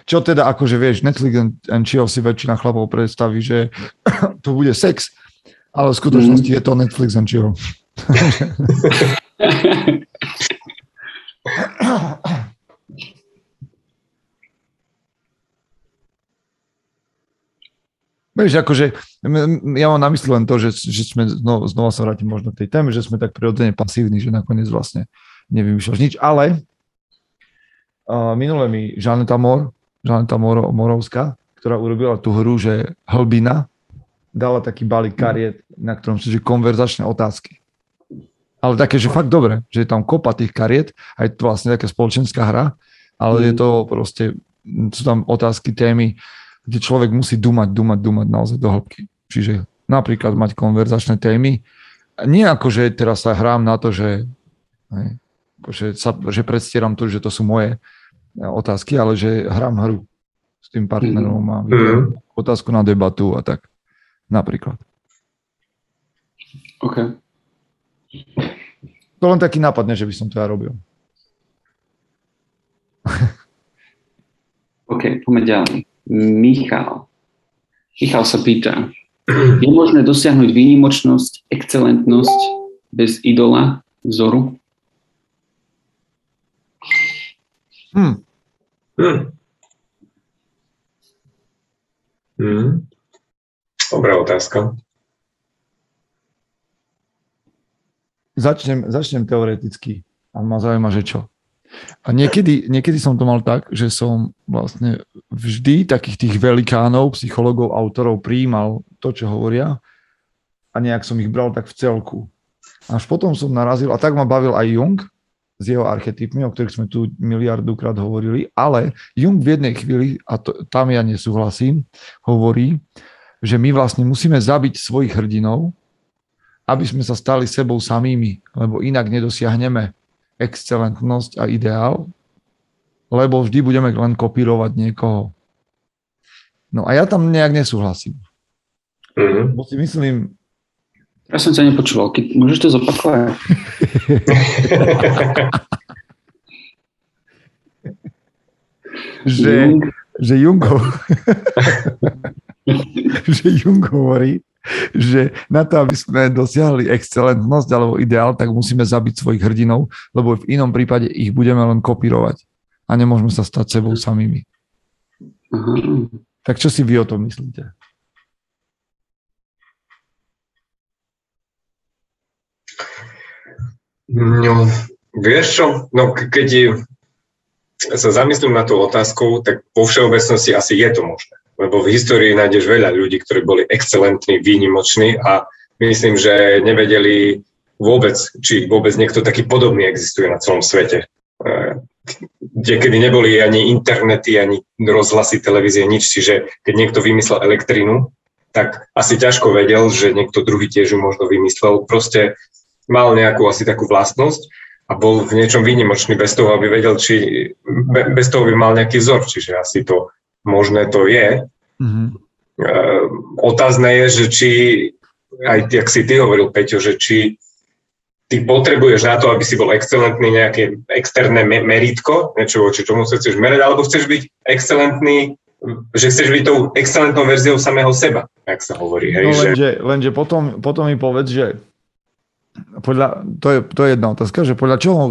Čo teda akože vieš, Netflix and, and chill si väčšina chlapov predstaví, že <coughs> to bude sex, Ale v skutočnosti je to Netflix and chill. <laughs> Vieš, akože ja mám na mysli len to, že, že sme, znova, znova sa vrátim možno k tej téme, že sme tak prirodzene pasívni, že nakoniec vlastne nevymýšľaš nič, ale uh, minule mi Žaneta Mor, Žaneta Mor, Morovská, ktorá urobila tú hru, že Hlbina, dala taký balík kariet, na ktorom sú že konverzačné otázky. Ale také, že fakt dobre, že je tam kopa tých kariet, aj to vlastne taká spoločenská hra, ale mm. je to proste, sú tam otázky, témy, kde človek musí dumať, dumať, dumať naozaj do hĺbky. Čiže napríklad mať konverzačné témy. Nie ako, že teraz sa hrám na to, že, že, sa, že predstieram to, že to sú moje otázky, ale že hrám hru s tým partnerom a mm. otázku na debatu a tak. Napríklad. OK. To len taký nápad, že by som to ja robil. OK, poďme ďalej. Michal. Michal sa pýta, je možné dosiahnuť výnimočnosť, excelentnosť bez idola, vzoru? Hmm. Hmm. Hmm. Dobrá otázka. Začnem, začnem teoreticky a ma zaujíma, že čo. A niekedy, niekedy som to mal tak, že som vlastne vždy takých tých velikánov, psychologov, autorov prijímal to, čo hovoria a nejak som ich bral tak v celku. Až potom som narazil, a tak ma bavil aj Jung s jeho archetypmi, o ktorých sme tu miliardukrát hovorili, ale Jung v jednej chvíli, a to, tam ja nesúhlasím, hovorí, že my vlastne musíme zabiť svojich hrdinov, aby sme sa stali sebou samými, lebo inak nedosiahneme excelentnosť a ideál, lebo vždy budeme len kopírovať niekoho. No a ja tam nejak nesúhlasím. Mm-hmm. Bo si myslím... Ja som sa nepočúval. Keď, môžeš to zopakovať? <laughs> že. Že Jung, <laughs> že Jung hovorí, že na to, aby sme dosiahli excelentnosť alebo ideál, tak musíme zabiť svojich hrdinov, lebo v inom prípade ich budeme len kopírovať a nemôžeme sa stať sebou samými. Tak čo si vy o tom myslíte? No, vieš čo, no keď sa zamyslím na tú otázku, tak vo všeobecnosti asi je to možné lebo v histórii nájdeš veľa ľudí, ktorí boli excelentní, výnimoční a myslím, že nevedeli vôbec, či vôbec niekto taký podobný existuje na celom svete. E, kde kedy neboli ani internety, ani rozhlasy, televízie, nič, čiže keď niekto vymyslel elektrínu, tak asi ťažko vedel, že niekto druhý tiež ju možno vymyslel. Proste mal nejakú asi takú vlastnosť a bol v niečom výnimočný bez toho, aby vedel, či bez toho by mal nejaký vzor, čiže asi to možné to je. Mm-hmm. Uh, otázne je, že či, aj jak si ty hovoril, Peťo, že či ty potrebuješ na to, aby si bol excelentný nejaké externé me- meritko, niečo voči čomu sa chceš merať, alebo chceš byť excelentný, že chceš byť tou excelentnou verziou samého seba, ak sa hovorí. Hej, no, lenže, že... lenže potom, potom mi povedz, že podľa, to, je, to je jedna otázka, že podľa čoho,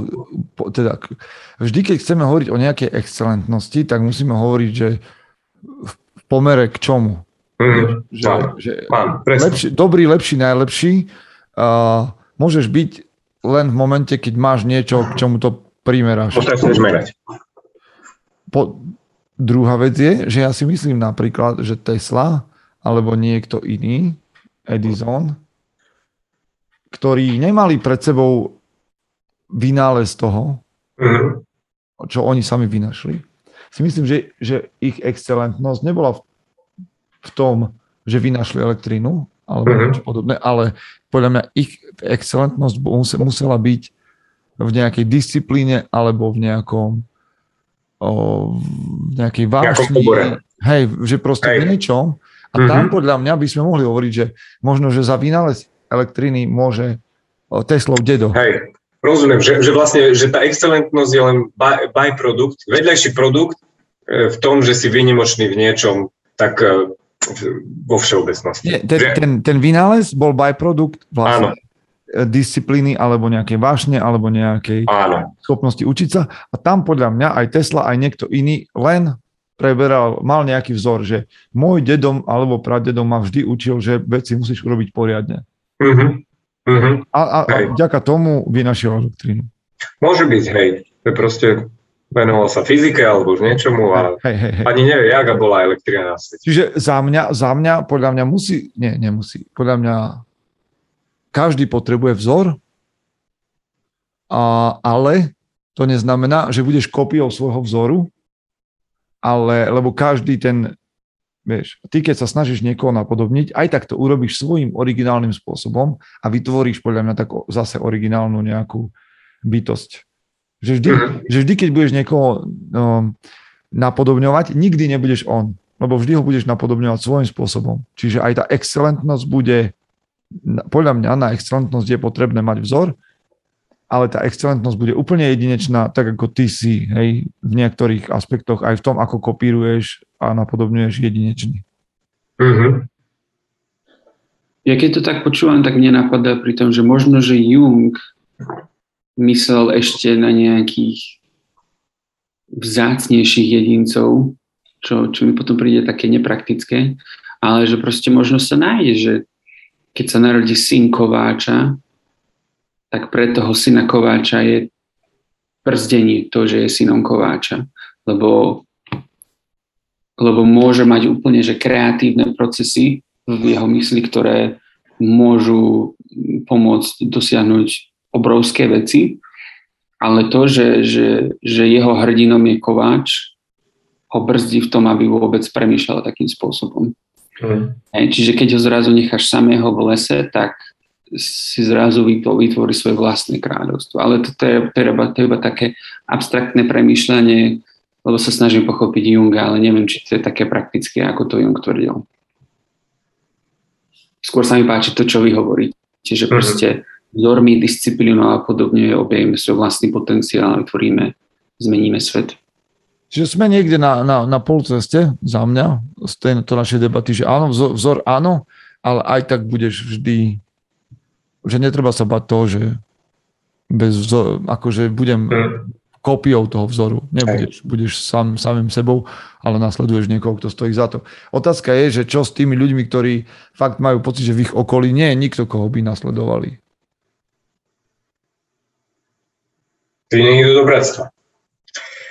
teda vždy, keď chceme hovoriť o nejakej excelentnosti, tak musíme hovoriť, že v pomere k čomu. Mm, že, mám, že mám, lepší, dobrý, lepší, najlepší uh, môžeš byť len v momente, keď máš niečo, k čomu to primeráš. Potrebuješ merať. Po, druhá vec je, že ja si myslím napríklad, že Tesla alebo niekto iný, Edison, ktorí nemali pred sebou vynález toho, mm. čo oni sami vynašli, si myslím, že, že ich excelentnosť nebola v, v tom, že vynašli elektrínu alebo uh-huh. niečo podobné, ale podľa mňa ich excelentnosť musela byť v nejakej disciplíne alebo v nejakom o, v nejakej vášni. Hej, že proste hej. v niečom. A uh-huh. tam podľa mňa by sme mohli hovoriť, že možno, že za vynález elektriny môže Teslov dedo. Hej, Rozumiem, že, že vlastne, že tá excelentnosť je len by, byprodukt, vedľajší produkt e, v tom, že si vynimočný v niečom, tak e, vo všeobecnosti. Nie, ten, Že- ten, ten vynález bol byprodukt Áno, vlastne e, disciplíny alebo nejakej vášne alebo nejakej áno. schopnosti učiť sa a tam podľa mňa aj Tesla, aj niekto iný len preberal, mal nejaký vzor, že môj dedom alebo pradedom ma vždy učil, že veci musíš urobiť poriadne. Mhm. Mhm. A, a, a vďaka tomu vynašiel elektrínu. Môže byť, hej. To je proste venoval sa fyzike alebo už niečomu a Hej, hej, hej. ani nevie, jaká bola elektrina na svete. Čiže za mňa, za mňa, podľa mňa musí, nie, nemusí, podľa mňa každý potrebuje vzor, a, ale to neznamená, že budeš kopiou svojho vzoru, ale, lebo každý ten, vieš, ty keď sa snažíš niekoho napodobniť, aj tak to urobíš svojim originálnym spôsobom a vytvoríš podľa mňa tak zase originálnu nejakú bytosť. Že vždy, Mhm. že vždy keď budeš niekoho um, napodobňovať, nikdy nebudeš on, lebo vždy ho budeš napodobňovať svojím spôsobom. Čiže aj tá excelentnosť bude, podľa mňa na excelentnosť je potrebné mať vzor, ale tá excelentnosť bude úplne jedinečná, tak ako ty si, hej, v niektorých aspektoch, aj v tom, ako kopíruješ a napodobňuješ jedinečný. Mhm. Ja keď to tak počúvam, tak mne napadá pri tom, že možno, že Jung myslel ešte na nejakých vzácnejších jedincov, čo, čo mi potom príde také nepraktické, ale že proste možno sa nájde, že keď sa narodí syn Kováča, tak pre toho syna Kováča je brzdenie to, že je synom Kováča, lebo, lebo môže mať úplne že kreatívne procesy v jeho mysli, ktoré môžu pomôcť dosiahnuť obrovské veci, ale to, že, že, že jeho hrdinom je Kováč, ho brzdí v tom, aby vôbec premýšľal takým spôsobom. Hej, Čiže keď ho zrazu necháš samého v lese, tak si zrazu vytvo- vytvorí svoje vlastné kráľovstvo. Ale toto je, to je, iba, to je iba také abstraktné premýšľanie, lebo sa snažím pochopiť Junga, ale neviem, či to je také praktické, ako to Jung tvrdil. Skôr sa mi páči to, čo vy hovoríte, že Mhm. proste vzormi, disciplínou a podobne objavíme svoj vlastný potenciál vytvoríme, zmeníme svet. Čiže sme niekde na, na, na polceste za mňa z tejto našej debaty, že áno, vzor, vzor áno, ale aj tak budeš vždy, že netreba sa bať toho, že bez vzor, akože budem Mhm. kópiou toho vzoru. Nebudeš, budeš sám, samým sebou, ale nasleduješ niekoho, kto stojí za to. Otázka je, že čo s tými ľuďmi, ktorí fakt majú pocit, že v ich okolí nie je nikto, koho by nasledovali. Ty nie do bratstva.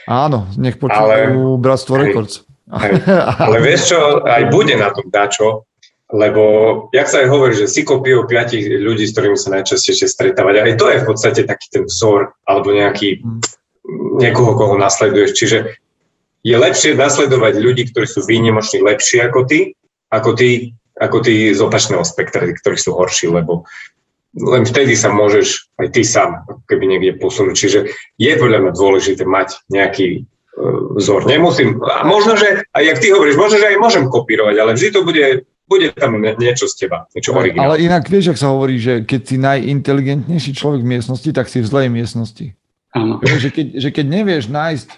Áno, nech počúvajú Bratstvo Hej. Records. Hej. Ale vieš čo, aj bude na tom dačo, lebo, jak sa aj hovorí, že si kopiujú piatich ľudí, s ktorými sa najčastejšie stretávať. Aj to je v podstate taký ten vzor, alebo nejaký, niekoho, koho nasleduješ. Čiže je lepšie nasledovať ľudí, ktorí sú výnimočne lepší ako ty, ako ty, ako ty z opačného spektra, tí, ktorí sú horší, lebo len vtedy sa môžeš aj ty sám keby niekde posunúť. Čiže je podľa mňa dôležité mať nejaký e, vzor. Nemusím, a možno, že, aj jak ty hovoríš, možno, že aj môžem kopírovať, ale vždy to bude, bude tam niečo z teba, niečo Ale originálne. inak vieš, ak sa hovorí, že keď si najinteligentnejší človek v miestnosti, tak si v zlej miestnosti. Áno. Že keď, že keď nevieš nájsť,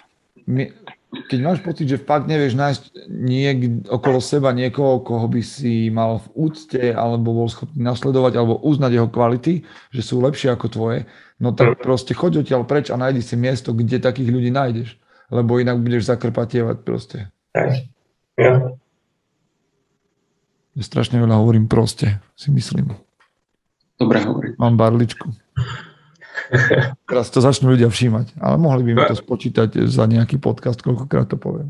keď máš pocit, že fakt nevieš nájsť niek- okolo seba niekoho, koho by si mal v úcte alebo bol schopný nasledovať alebo uznať jeho kvality, že sú lepšie ako tvoje, no tak proste choď odtiaľ preč a nájdi si miesto, kde takých ľudí nájdeš. Lebo inak budeš zakrpatievať proste. Ja. Ja strašne veľa hovorím proste, si myslím. Dobre hovorím. Mám barličku. <laughs> Teraz to začnú ľudia všímať, ale mohli by mi to spočítať za nejaký podcast, koľkokrát to poviem.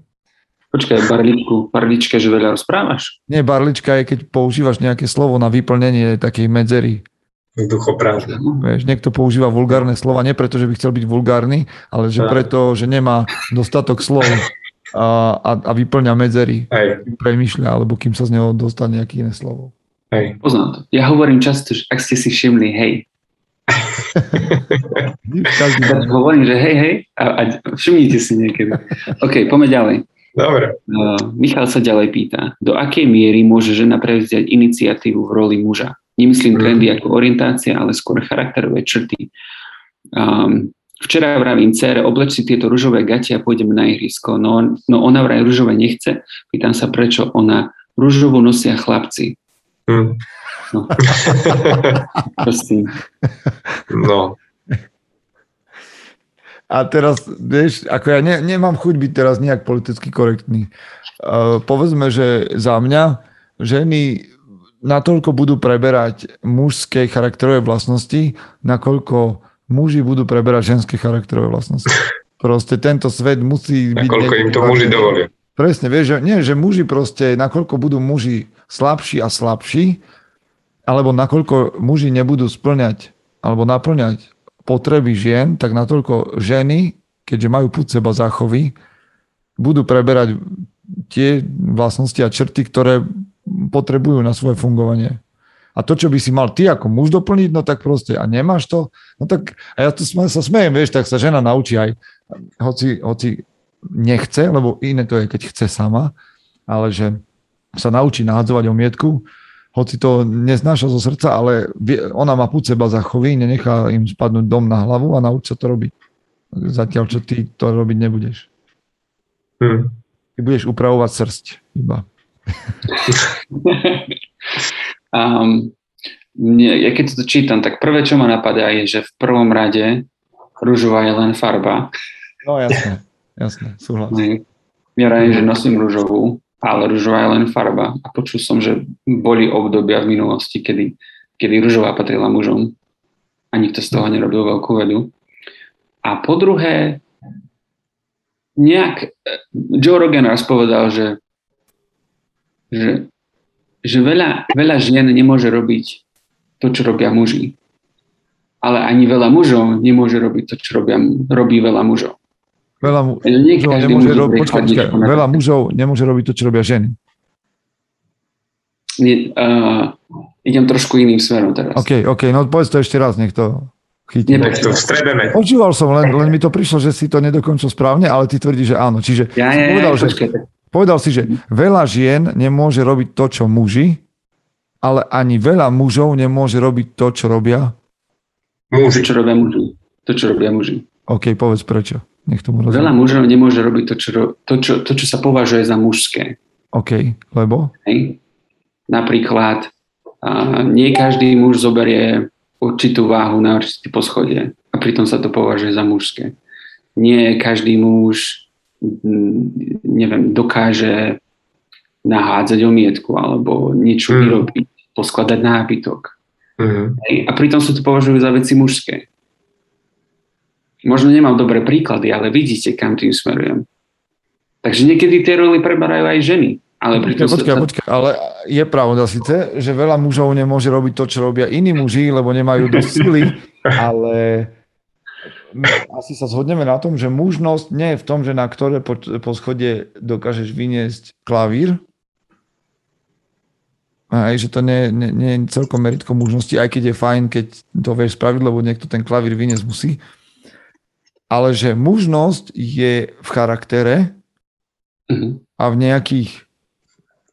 Počkaj, barličku, barlička, že veľa rozprávaš? Nie, barlička je, keď používaš nejaké slovo na vyplnenie takej medzery. Vzduchoprázdne. Vieš, niekto používa vulgárne slova, nie preto, že by chcel byť vulgárny, ale že preto, že nemá dostatok slov <laughs> a, a, a vyplňa medzery, Hej, kým premýšľa, alebo kým sa z neho dostane nejaké iné slovo. hej. Poznám to. Ja hovorím často, že ak ste si všimli, hej. <laughs> Tak hovorím, že hej, hej a, a všimnite si niekedy. OK, poďme ďalej. Dobre. Uh, Michal sa ďalej pýta, do akej miery môže žena prevziať iniciatívu v roli muža? Nemyslím trendy ako orientácia, ale skôr charakterové črty. Um, včera vravím cére, obleč si tieto ružové gati a pôjdeme na ihrisko. No, no ona vraj ružové nechce. Pýtam sa, prečo ona rúžovú nosia chlapci. Hm. No. <laughs> No, A teraz, vieš, ako ja ne, nemám chuť byť teraz nejak politicky korektný. Uh, povedzme, že za mňa ženy natoľko budú preberať mužské charakterové vlastnosti, nakoľko muži budú preberať ženské charakterové vlastnosti. Proste tento svet musí byť... nakoľko im to muži dovolia. Presne, vieš, že, nie, že muži proste, nakoľko budú muži slabší a slabší, alebo nakoľko muži nebudú splňať alebo naplňať potreby žien, tak natoľko ženy, keďže majú púd seba záchovy, budú preberať tie vlastnosti a črty, ktoré potrebujú na svoje fungovanie. A to, čo by si mal ty ako muž doplniť, no tak proste, a nemáš to, no tak, a ja to sme, sa smejem, vieš, tak sa žena naučí aj, hoci, hoci nechce, lebo iné to je, keď chce sama, ale že sa naučí nahádzovať omietku, hoci to neznáša zo srdca, ale ona má púd seba zachovy, nenechá im spadnúť dom na hlavu a nauč sa to robiť. Zatiaľ, čo ty to robiť nebudeš. Hm. Ty budeš upravovať srst iba. <laughs> um, mne, ja keď to čítam, tak prvé, čo ma napadá, je, že v prvom rade rúžová je len farba. No jasné, jasné, súhlas. Ja rájem, že nosím rúžovú, ale rúžová je len farba. A počul som, že boli obdobia v minulosti, kedy, kedy rúžová patrila mužom a nikto z toho nerobil veľkú vedu. A po druhé, nejak, Joe Rogan raz povedal, že, že, že veľa, veľa žien nemôže robiť to, čo robia muži. Ale ani veľa mužov nemôže robiť to, čo robia, robí veľa mužov. Veľa, mu, mužov nemôže, muž ro- dobre počkaj, počkaj, veľa mužov nemôže robiť to, čo robia ženy. Nie, uh, idem trošku iným smerom teraz. OK, OK, no povedz to ešte raz, nech to chytí. Tak to vstrebeme. Počúval som, len, len mi to prišlo, že si to nedokončil správne, ale ty tvrdíš, že áno. Čiže Ja, ja, ja, povedal, že, počkaj, tak povedal si, že veľa žien nemôže robiť to, čo muži, ale ani veľa mužov nemôže robiť to, čo robia. to, Muži. čo robia muži. To, čo robia muži. OK, povedz prečo. Nech tomu Veľa rozumiem. mužov nemôže robiť to čo, to, čo, to, čo sa považuje za mužské. OK, lebo? Hej? Napríklad, a nie každý muž zoberie určitú váhu na určité poschodie a pritom sa to považuje za mužské. Nie každý muž neviem, dokáže nahádzať omietku alebo niečo Mm. vyrobiť, poskladať nábytok. Hej? A pritom sa to považujú za veci mužské. Možno nemám dobré príklady, ale vidíte, kam tým smerujem. Takže niekedy tie roly preberajú aj ženy. Ale pritom Počkaj, počkaj, sa, počkaj, ale je pravda síce, že veľa mužov nemôže robiť to, čo robia iní muži, lebo nemajú dosť sily, <laughs> ale asi sa zhodneme na tom, že mužnosť nie je v tom, že na ktoré po- poschodie dokážeš vyniesť klavír, aj, že to nie, nie, nie je celkom meritko mužnosti, aj keď je fajn, keď to vieš spraviť, lebo niekto ten klavír vyniesť musí. Ale že mužnosť je v charaktere, Mhm. a v nejakých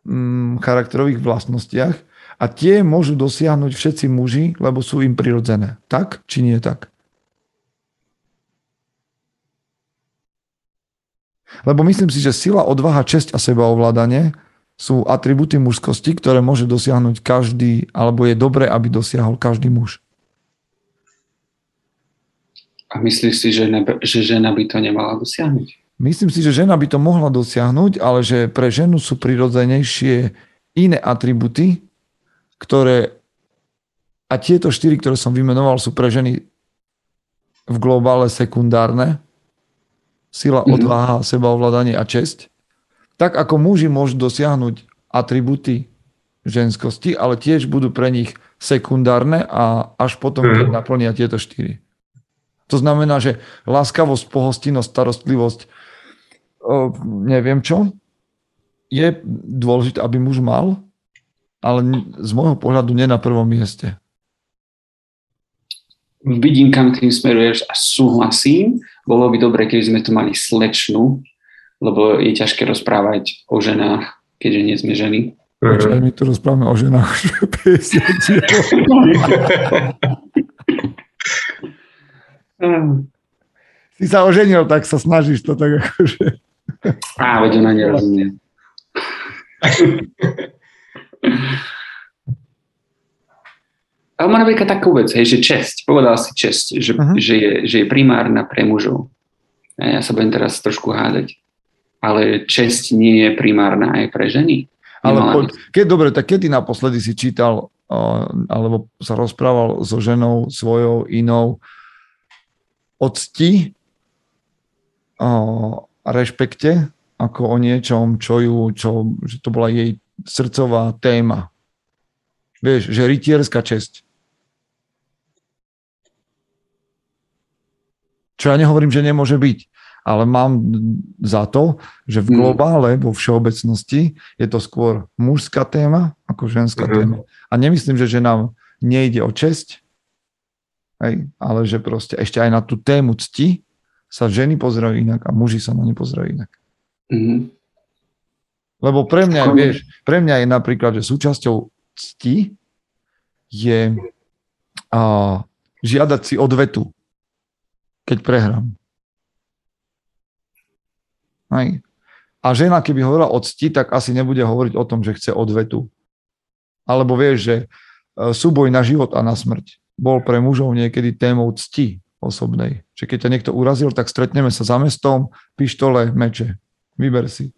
mm, charakterových vlastnostiach a tie môžu dosiahnuť všetci muži, lebo sú im prirodzené. Tak, či nie tak? Lebo myslím si, že sila, odvaha, česť a sebaovládanie sú atributy mužskosti, ktoré môže dosiahnuť každý, alebo je dobré, aby dosiahol každý muž. A myslíš si, že, ne, že žena by to nemala dosiahnuť? Myslím si, že žena by to mohla dosiahnuť, ale že pre ženu sú prirodzenejšie iné atributy, ktoré a tieto štyri, ktoré som vymenoval, sú pre ženy v globále sekundárne. Sila, Mhm. odvaha, sebaovládanie a česť. Tak ako muži môžu dosiahnuť atributy ženskosti, ale tiež budú pre nich sekundárne a až potom, keď Mhm. naplnia tieto štyri. To znamená, že láskavosť, pohostinnosť, starostlivosť, o, neviem čo, je dôležité, aby muž mal, ale z môjho pohľadu nie na prvom mieste. Vidím, kam tým smeruješ a súhlasím. Bolo by dobre, keby sme tu mali slečnu, lebo je ťažké rozprávať o ženách, keďže nie sme ženy. Počkaj, Mhm. my tu rozprávame o ženách už 50 dielov. Si sa oženil, tak sa snažíš to tak akože... Á, veď ona nerozumie. <laughs> Ale má napríklad takú vec, hej, že česť, povedal si česť, že, Mhm. že, je, že je primárna pre mužov. Ja sa budem teraz trošku hádať. Ale česť nie je primárna aj pre ženy. Ale poď, keď, dobre, tak kedy naposledy si čítal alebo sa rozprával so ženou svojou inou o cti a rešpekte ako o niečom, čo ju, čo, že to bola jej srdcová téma. Vieš, že rytierská česť. Čo ja nehovorím, že nemôže byť, ale mám za to, že v Mm. globále, vo všeobecnosti je to skôr mužská téma ako ženská Mhm. téma. A nemyslím, že, že nám nejde o česť, hej, ale že proste ešte aj na tú tému cti sa ženy pozerajú inak a muži sa na ne pozerajú inak. Mhm. Lebo pre mňa, Skôr- vieš, pre mňa je napríklad, že súčasťou cti je a, žiadať si odvetu, keď prehrám. Hej. A žena, keby hovorila o cti, tak asi nebude hovoriť o tom, že chce odvetu. Alebo vieš, že e, súboj na život a na smrť bol pre mužov niekedy témou cti osobnej. Že keď ťa niekto urazil, tak stretneme sa za mestom, pištole, meče. Vyber si.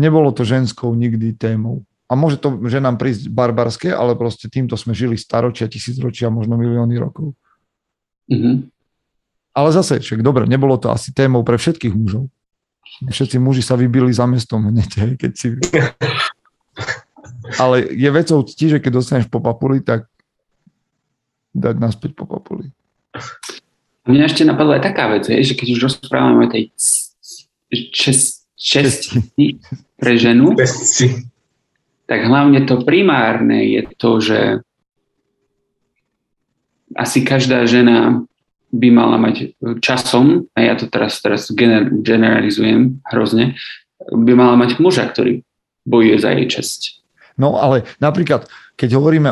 Nebolo to ženskou nikdy témou. A môže to ženám prísť barbarské, ale proste týmto sme žili staročia, tisícročia, možno milióny rokov. Mhm. Ale zase, však dobre, nebolo to asi témou pre všetkých mužov. Všetci muži sa vybili za mestom <laughs> hneď, keď si... <laughs> Ale je vecou cti, že keď dostaneš po papuli, tak dať naspäť po papuli. Mňa ešte napadla aj taká vec, je, že keď už rozprávame o tej c- c- čes, česti <laughs> pre ženu, tak hlavne to primárne je to, že asi každá žena by mala mať časom, a ja to teraz, teraz gener, generalizujem hrozne, by mala mať muža, ktorý bojuje za jej česť. No ale napríklad, keď hovoríme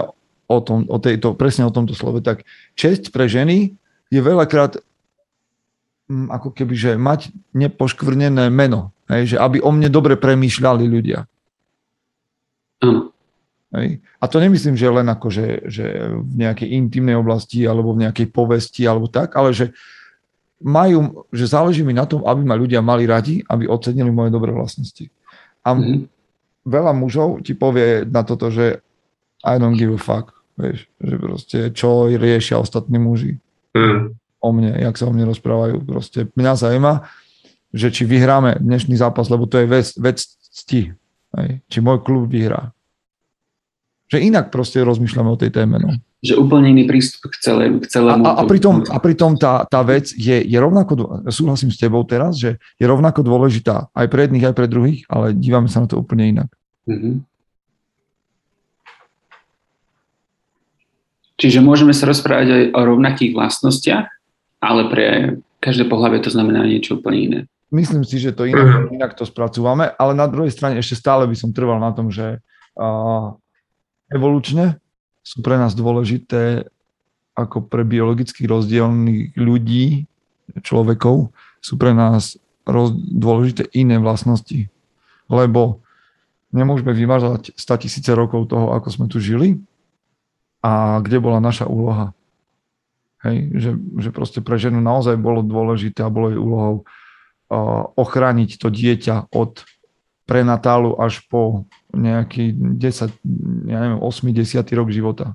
o, tom, o tejto, presne o tomto slove, tak česť pre ženy je veľakrát mm, ako keby, že mať nepoškvrnené meno. Hej, že aby o mne dobre premýšľali ľudia. Áno. Hej. A to nemyslím, že len ako, že, že v nejakej intimnej oblasti alebo v nejakej povesti alebo tak, ale že majú, že záleží mi na tom, aby ma ľudia mali radi, aby ocenili moje dobré vlastnosti. A Mhm. veľa mužov ti povie na toto, že I don't give a fuck, vieš, že proste čo riešia ostatní muži Mm. o mne, jak sa o mne rozprávajú. Proste mňa zaujíma, že či vyhráme dnešný zápas, lebo to je vec, vec cti. Hej. Či môj klub vyhrá. Že inak proste rozmýšľame o tej téme. No. Že úplne iný prístup k, celé, k A, celému. a, a pritom, a pritom tá, tá vec je, je rovnako, súhlasím s tebou teraz, že je rovnako dôležitá aj pre jedných, aj pre druhých, ale dívame sa na to úplne inak. Mhm. Čiže môžeme sa rozprávať aj o rovnakých vlastnostiach, ale pre každé pohľavie to znamená niečo úplne iné. Myslím si, že to inak, inak to spracúvame, ale na druhej strane ešte stále by som trval na tom, že uh, evolučne sú pre nás dôležité ako pre biologicky rozdielných ľudí, človekov, sú pre nás roz, dôležité iné vlastnosti. Lebo nemôžeme vymažať 100 tisíce rokov toho, ako sme tu žili a kde bola naša úloha. Hej, že, že proste pre ženu naozaj bolo dôležité a bolo jej úlohou uh, ochrániť to dieťa od prenatálu až po nejaký 10, ja neviem, 8, 10 rok života.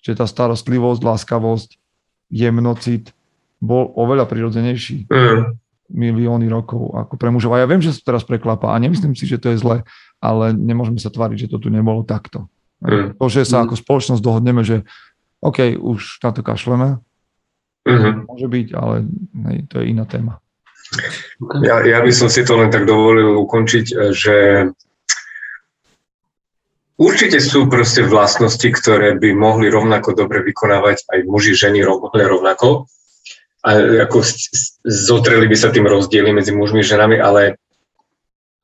Čiže tá starostlivosť, láskavosť, jemnocit bol oveľa prirodzenejší Mm. milióny rokov ako pre mužov. A ja viem, že sa to teraz preklapa a nemyslím si, že to je zle, ale nemôžeme sa tváriť, že to tu nebolo takto. Mm. To, že sa Mm. ako spoločnosť dohodneme, že OK, už na to kašleme, Mhm. môže byť, ale hej, to je iná téma. Ja, ja by som si to len tak dovolil ukončiť, že určite sú proste vlastnosti, ktoré by mohli rovnako dobre vykonávať aj muži, ženy rovnako. A ako zotreli by sa tým rozdiely medzi mužmi a ženami, ale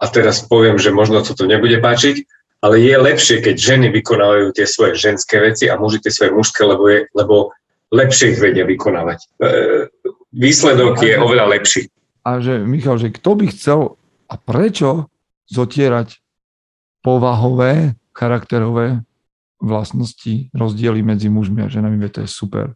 a teraz poviem, že možno to nebude páčiť, ale je lepšie, keď ženy vykonávajú tie svoje ženské veci a muži tie svoje mužské, lebo, je, lebo lepšie ich vedia vykonávať. E, výsledok je oveľa lepší. A že, Michal, že kto by chcel a prečo zotierať povahové, charakterové vlastnosti, rozdiely medzi mužmi a ženami, to je super.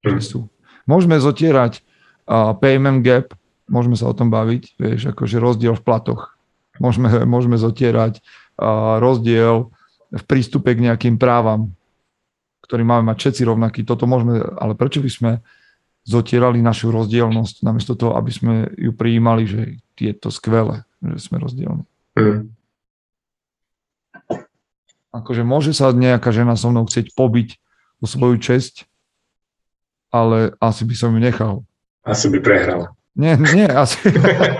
Že sú. Môžeme zotierať uh, payment gap, môžeme sa o tom baviť, vieš, akože rozdiel v platoch. Môžeme, <laughs> môžeme zotierať uh, rozdiel v prístupe k nejakým právam, ktorý máme mať všetci rovnaký. Toto môžeme, ale prečo by sme zotierali našu rozdielnosť, namiesto toho, aby sme ju prijímali, že je to skvelé, že sme rozdielni. Mm akože môže sa nejaká žena so mnou chcieť pobiť o svoju česť, ale asi by som ju nechal. Asi by prehrala. Nie, nie, asi,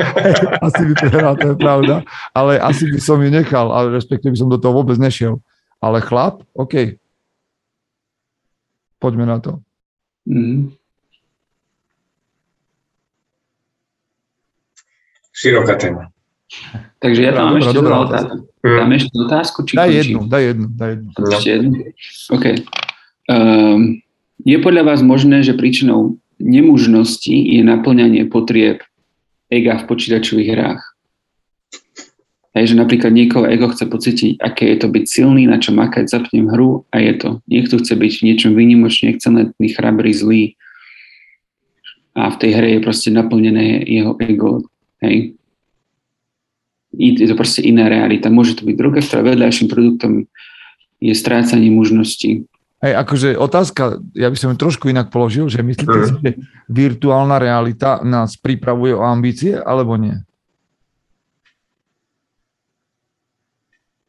<laughs> asi by prehrala, to je pravda, ale asi by som ju nechal, ale respektíve by som do toho vôbec nešiel. Ale chlap, OK. Poďme na to. Mm. Široká téma. Takže ja tam dobrá, ešte dobrá, otázku. Tam ešte otázku? Či daj jednu, daj jednu, daj jednu. Ešte jednu? OK. Um, je podľa vás možné, že príčinou nemužnosti je naplňanie potrieb ega v počítačových hrách? Hej, že napríklad niekoho ego chce pocítiť, aké je to byť silný, na čo makať, zapnem hru a je to. Niekto chce byť v niečom výnimočne excelentný, chrabrý, zlý a v tej hre je proste naplnené jeho ego. Hej je to proste iná realita. Môže to byť droga, ktorá vedľajším produktom je strácanie možností. Hej, akože otázka, ja by som ju trošku inak položil, že myslíte si, že virtuálna realita nás pripravuje o ambície, alebo nie?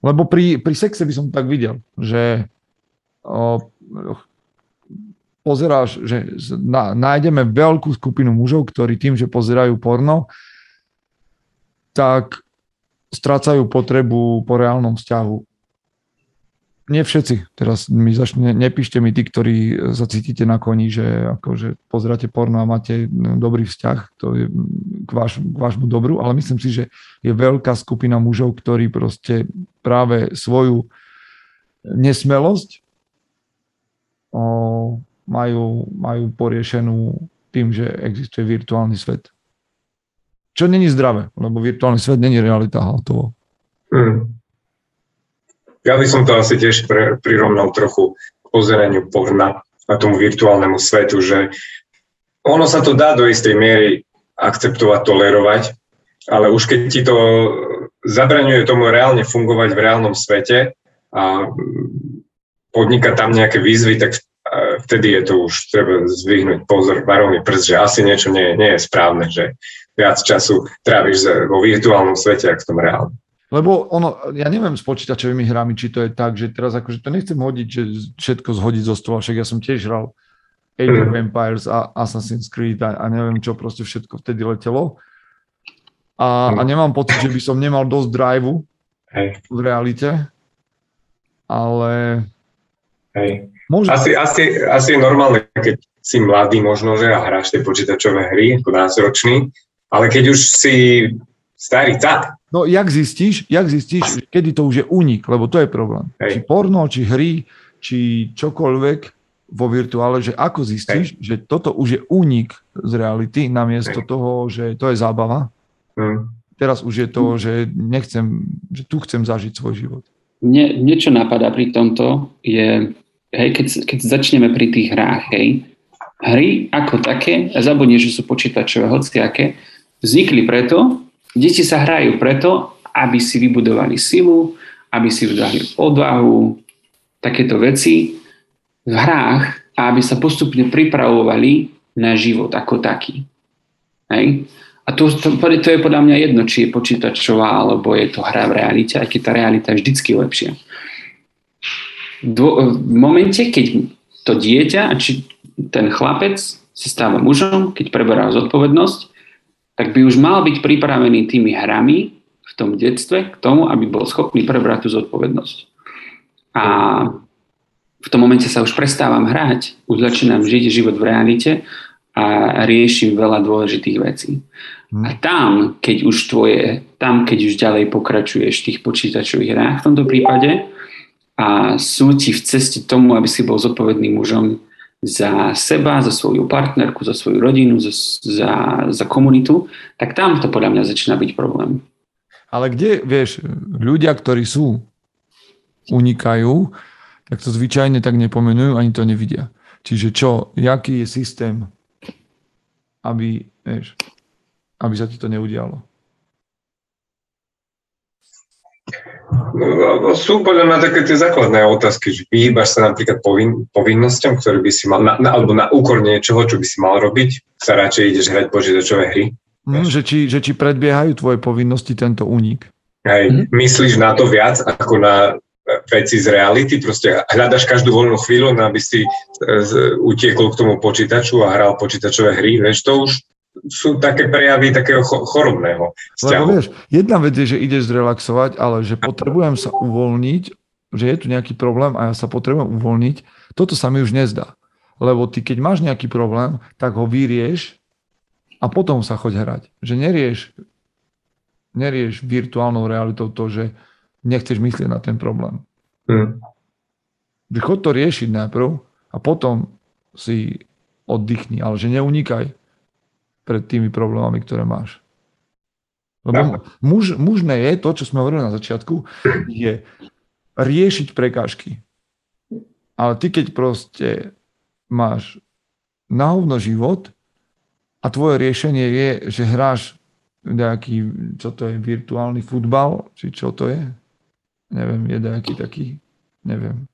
Lebo pri, pri sexe by som tak videl, že o, pozeráš, že na, nájdeme veľkú skupinu mužov, ktorí tým, že pozerajú porno, tak strácajú potrebu po reálnom vzťahu. Nie všetci. Teraz mi začne, nepíšte mi tí, ktorí sa cítite na koni, že akože pozeráte porno a máte dobrý vzťah, to je k, váš, k vášmu dobru, ale myslím si, že je veľká skupina mužov, ktorí proste práve svoju nesmelosť o, majú, majú poriešenú tým, že existuje virtuálny svet. Čo není zdravé, lebo virtuálny svet není realita hotovo. Hmm. Ja by som to asi tiež pre, prirovnal trochu k pozeraniu porna a tomu virtuálnemu svetu, že ono sa to dá do istej miery akceptovať, tolerovať, ale už keď ti to zabraňuje tomu reálne fungovať v reálnom svete a podnikať tam nejaké výzvy, tak vtedy je to už treba zvyhnúť pozor, varovný prst, že asi niečo nie, nie je správne, že viac času tráviš vo virtuálnom svete, ako v tom reálnom. Lebo ono, ja neviem s počítačovými hrami, či to je tak, že teraz akože to nechcem hodiť, že všetko zhodiť zo stola, však ja som tiež hral Age of mm. Empires a Assassin's Creed a, a neviem čo, proste všetko vtedy letelo. A, a mm. nemám pocit, že by som nemal dosť driveu v realite, ale Hej. Môže... Asi, asi, asi je normálne, keď si mladý možno, že a hráš tie počítačové hry, ako ročný, ale keď už si starý, tak. No, jak zistíš, jak zistíš, kedy to už je únik, lebo to je problém. Hej. Či porno, či hry, či čokoľvek vo virtuále, že ako zistíš, Hej. že toto už je únik z reality, namiesto Hej. toho, že to je zábava. Hmm. Teraz už je to, že nechcem, že tu chcem zažiť svoj život. Mne, niečo napadá pri tomto je, hej, keď, keď začneme pri tých hrách, hej, hry ako také, a zabudne, že sú počítačové, hociaké, Vznikli preto, deti sa hrajú preto, aby si vybudovali silu, aby si vydali odvahu, takéto veci v hrách a aby sa postupne pripravovali na život ako taký. Hej? A to, to, to je podľa mňa jedno, či je počítačová, alebo je to hra v realite, aj keď tá realita je vždycky lepšia. Dvo, v momente, keď to dieťa, či ten chlapec sa stáva mužom, keď preberá zodpovednosť, tak by už mal byť pripravený tými hrami v tom detstve k tomu, aby bol schopný prebrať tú zodpovednosť. A v tom momente sa už prestávam hrať, už začínam žiť život v realite a riešim veľa dôležitých vecí. Hmm. A tam, keď už tvoje, tam, keď už ďalej pokračuješ v tých počítačových hrách v tomto prípade a sú ti v ceste tomu, aby si bol zodpovedným mužom, za seba, za svoju partnerku, za svoju rodinu, za, za, za komunitu, tak tam to podľa mňa začína byť problém. Ale kde, vieš, ľudia, ktorí sú, unikajú, tak to zvyčajne tak nepomenujú, ani to nevidia. Čiže čo, jaký je systém, aby, vieš, aby sa ti to neudialo? No, sú podľa mňa také tie základné otázky, že vyhýbaš sa napríklad povin, povinnosťam, ktoré by si mal, na, na, alebo na úkor niečoho, čo by si mal robiť, sa radšej ideš hrať počítačové hry. Mm, že, či, že či predbiehajú tvoje povinnosti tento únik. Hej, mm. myslíš na to viac ako na veci z reality, proste hľadaš každú voľnú chvíľu, aby si utiekol k tomu počítaču a hral počítačové hry, vieš, to už sú také prejavy takého chorobného vzťahu. Lebo vieš, jedna vec je, že ideš zrelaxovať, ale že potrebujem sa uvoľniť, že je tu nejaký problém a ja sa potrebujem uvoľniť, toto sa mi už nezdá. Lebo ty, keď máš nejaký problém, tak ho vyrieš a potom sa choď hrať. Že nerieš, nerieš virtuálnou realitou to, že nechceš myslieť na ten problém. Hmm. Chod to riešiť najprv a potom si oddychni, ale že neunikaj pred tými problémami, ktoré máš. Lebo muž, mužné je to, čo sme hovorili na začiatku, je riešiť prekážky. Ale ty keď proste máš na hovno život a tvoje riešenie je, že hráš nejaký, čo to je, virtuálny futbal, či čo to je? Neviem, je nejaký taký, neviem,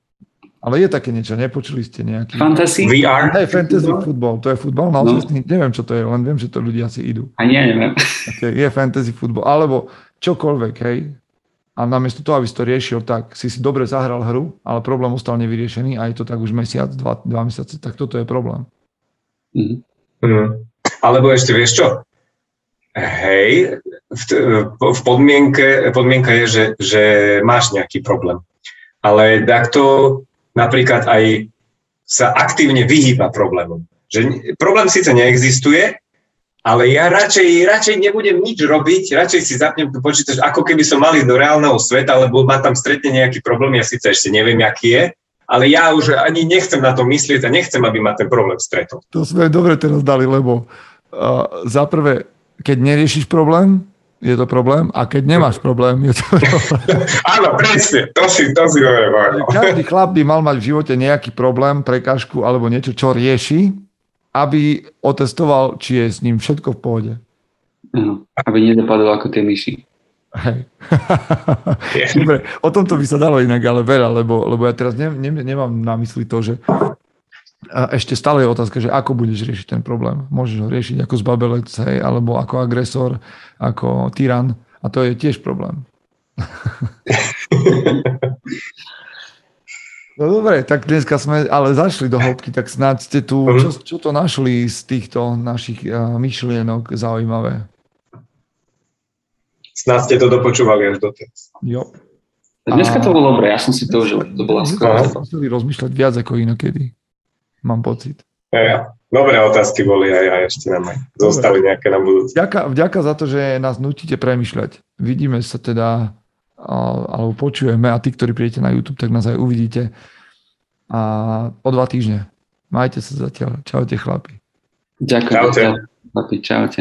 ale je také niečo, nepočuli ste nejaký... Fantasy? VR? Hey, fantasy football, to je futbal, no, no. neviem, čo to je, len viem, že to ľudia si idú. A nie, neviem. Okay, je fantasy football, alebo čokoľvek, hej. A namiesto toho, aby si to riešil, tak si si dobre zahral hru, ale problém ostal nevyriešený a je to tak už mesiac, dva, dva mesiace, tak toto je problém. Mm. Alebo ešte vieš čo? Hej, v, v podmienke, podmienka je, že, že máš nejaký problém. Ale takto napríklad aj sa aktívne vyhýba problémom. Že problém síce neexistuje, ale ja radšej, radšej nebudem nič robiť, radšej si zapnem tu počítač, ako keby som mal ísť do reálneho sveta, lebo ma tam stretne nejaký problém, ja síce ešte neviem, aký je, ale ja už ani nechcem na to myslieť a nechcem, aby ma ten problém stretol. To sme dobre teraz dali, lebo uh, za prvé, keď neriešiš problém, je to problém a keď nemáš problém, je to problém. <laughs> Áno, presne, to si, to si hovorím. Každý chlap by mal mať v živote nejaký problém, prekažku alebo niečo, čo rieši, aby otestoval, či je s ním všetko v pohode. No, aby nedopadol ako tie myši. Hej. <laughs> Dobre, o tomto by sa dalo inak ale veľa, lebo, lebo ja teraz ne, ne, nemám na mysli to, že a ešte stále je otázka, že ako budeš riešiť ten problém. Môžeš ho riešiť ako zbabelec, hej, alebo ako agresor, ako tyran. A to je tiež problém. <laughs> no dobre, tak dneska sme ale zašli do hĺbky, tak snáď ste tu, čo, čo to našli z týchto našich uh, myšlienok zaujímavé? Snáď ste to dopočúvali až doteraz. Jo. Dneska to bolo dobré, ja som si to užil. To bola skvelá. Rozmýšľať viac ako inokedy mám pocit. Ja, dobré otázky boli aj, aj ešte nám aj zostali nejaké na budúce. Vďaka, vďaka za to, že nás nutíte premyšľať. Vidíme sa teda, alebo počujeme a tí, ktorí príjete na YouTube, tak nás aj uvidíte. A o dva týždne. Majte sa zatiaľ. Čaute chlapi. Ďakujem. Čaute. Chlapi, čaute.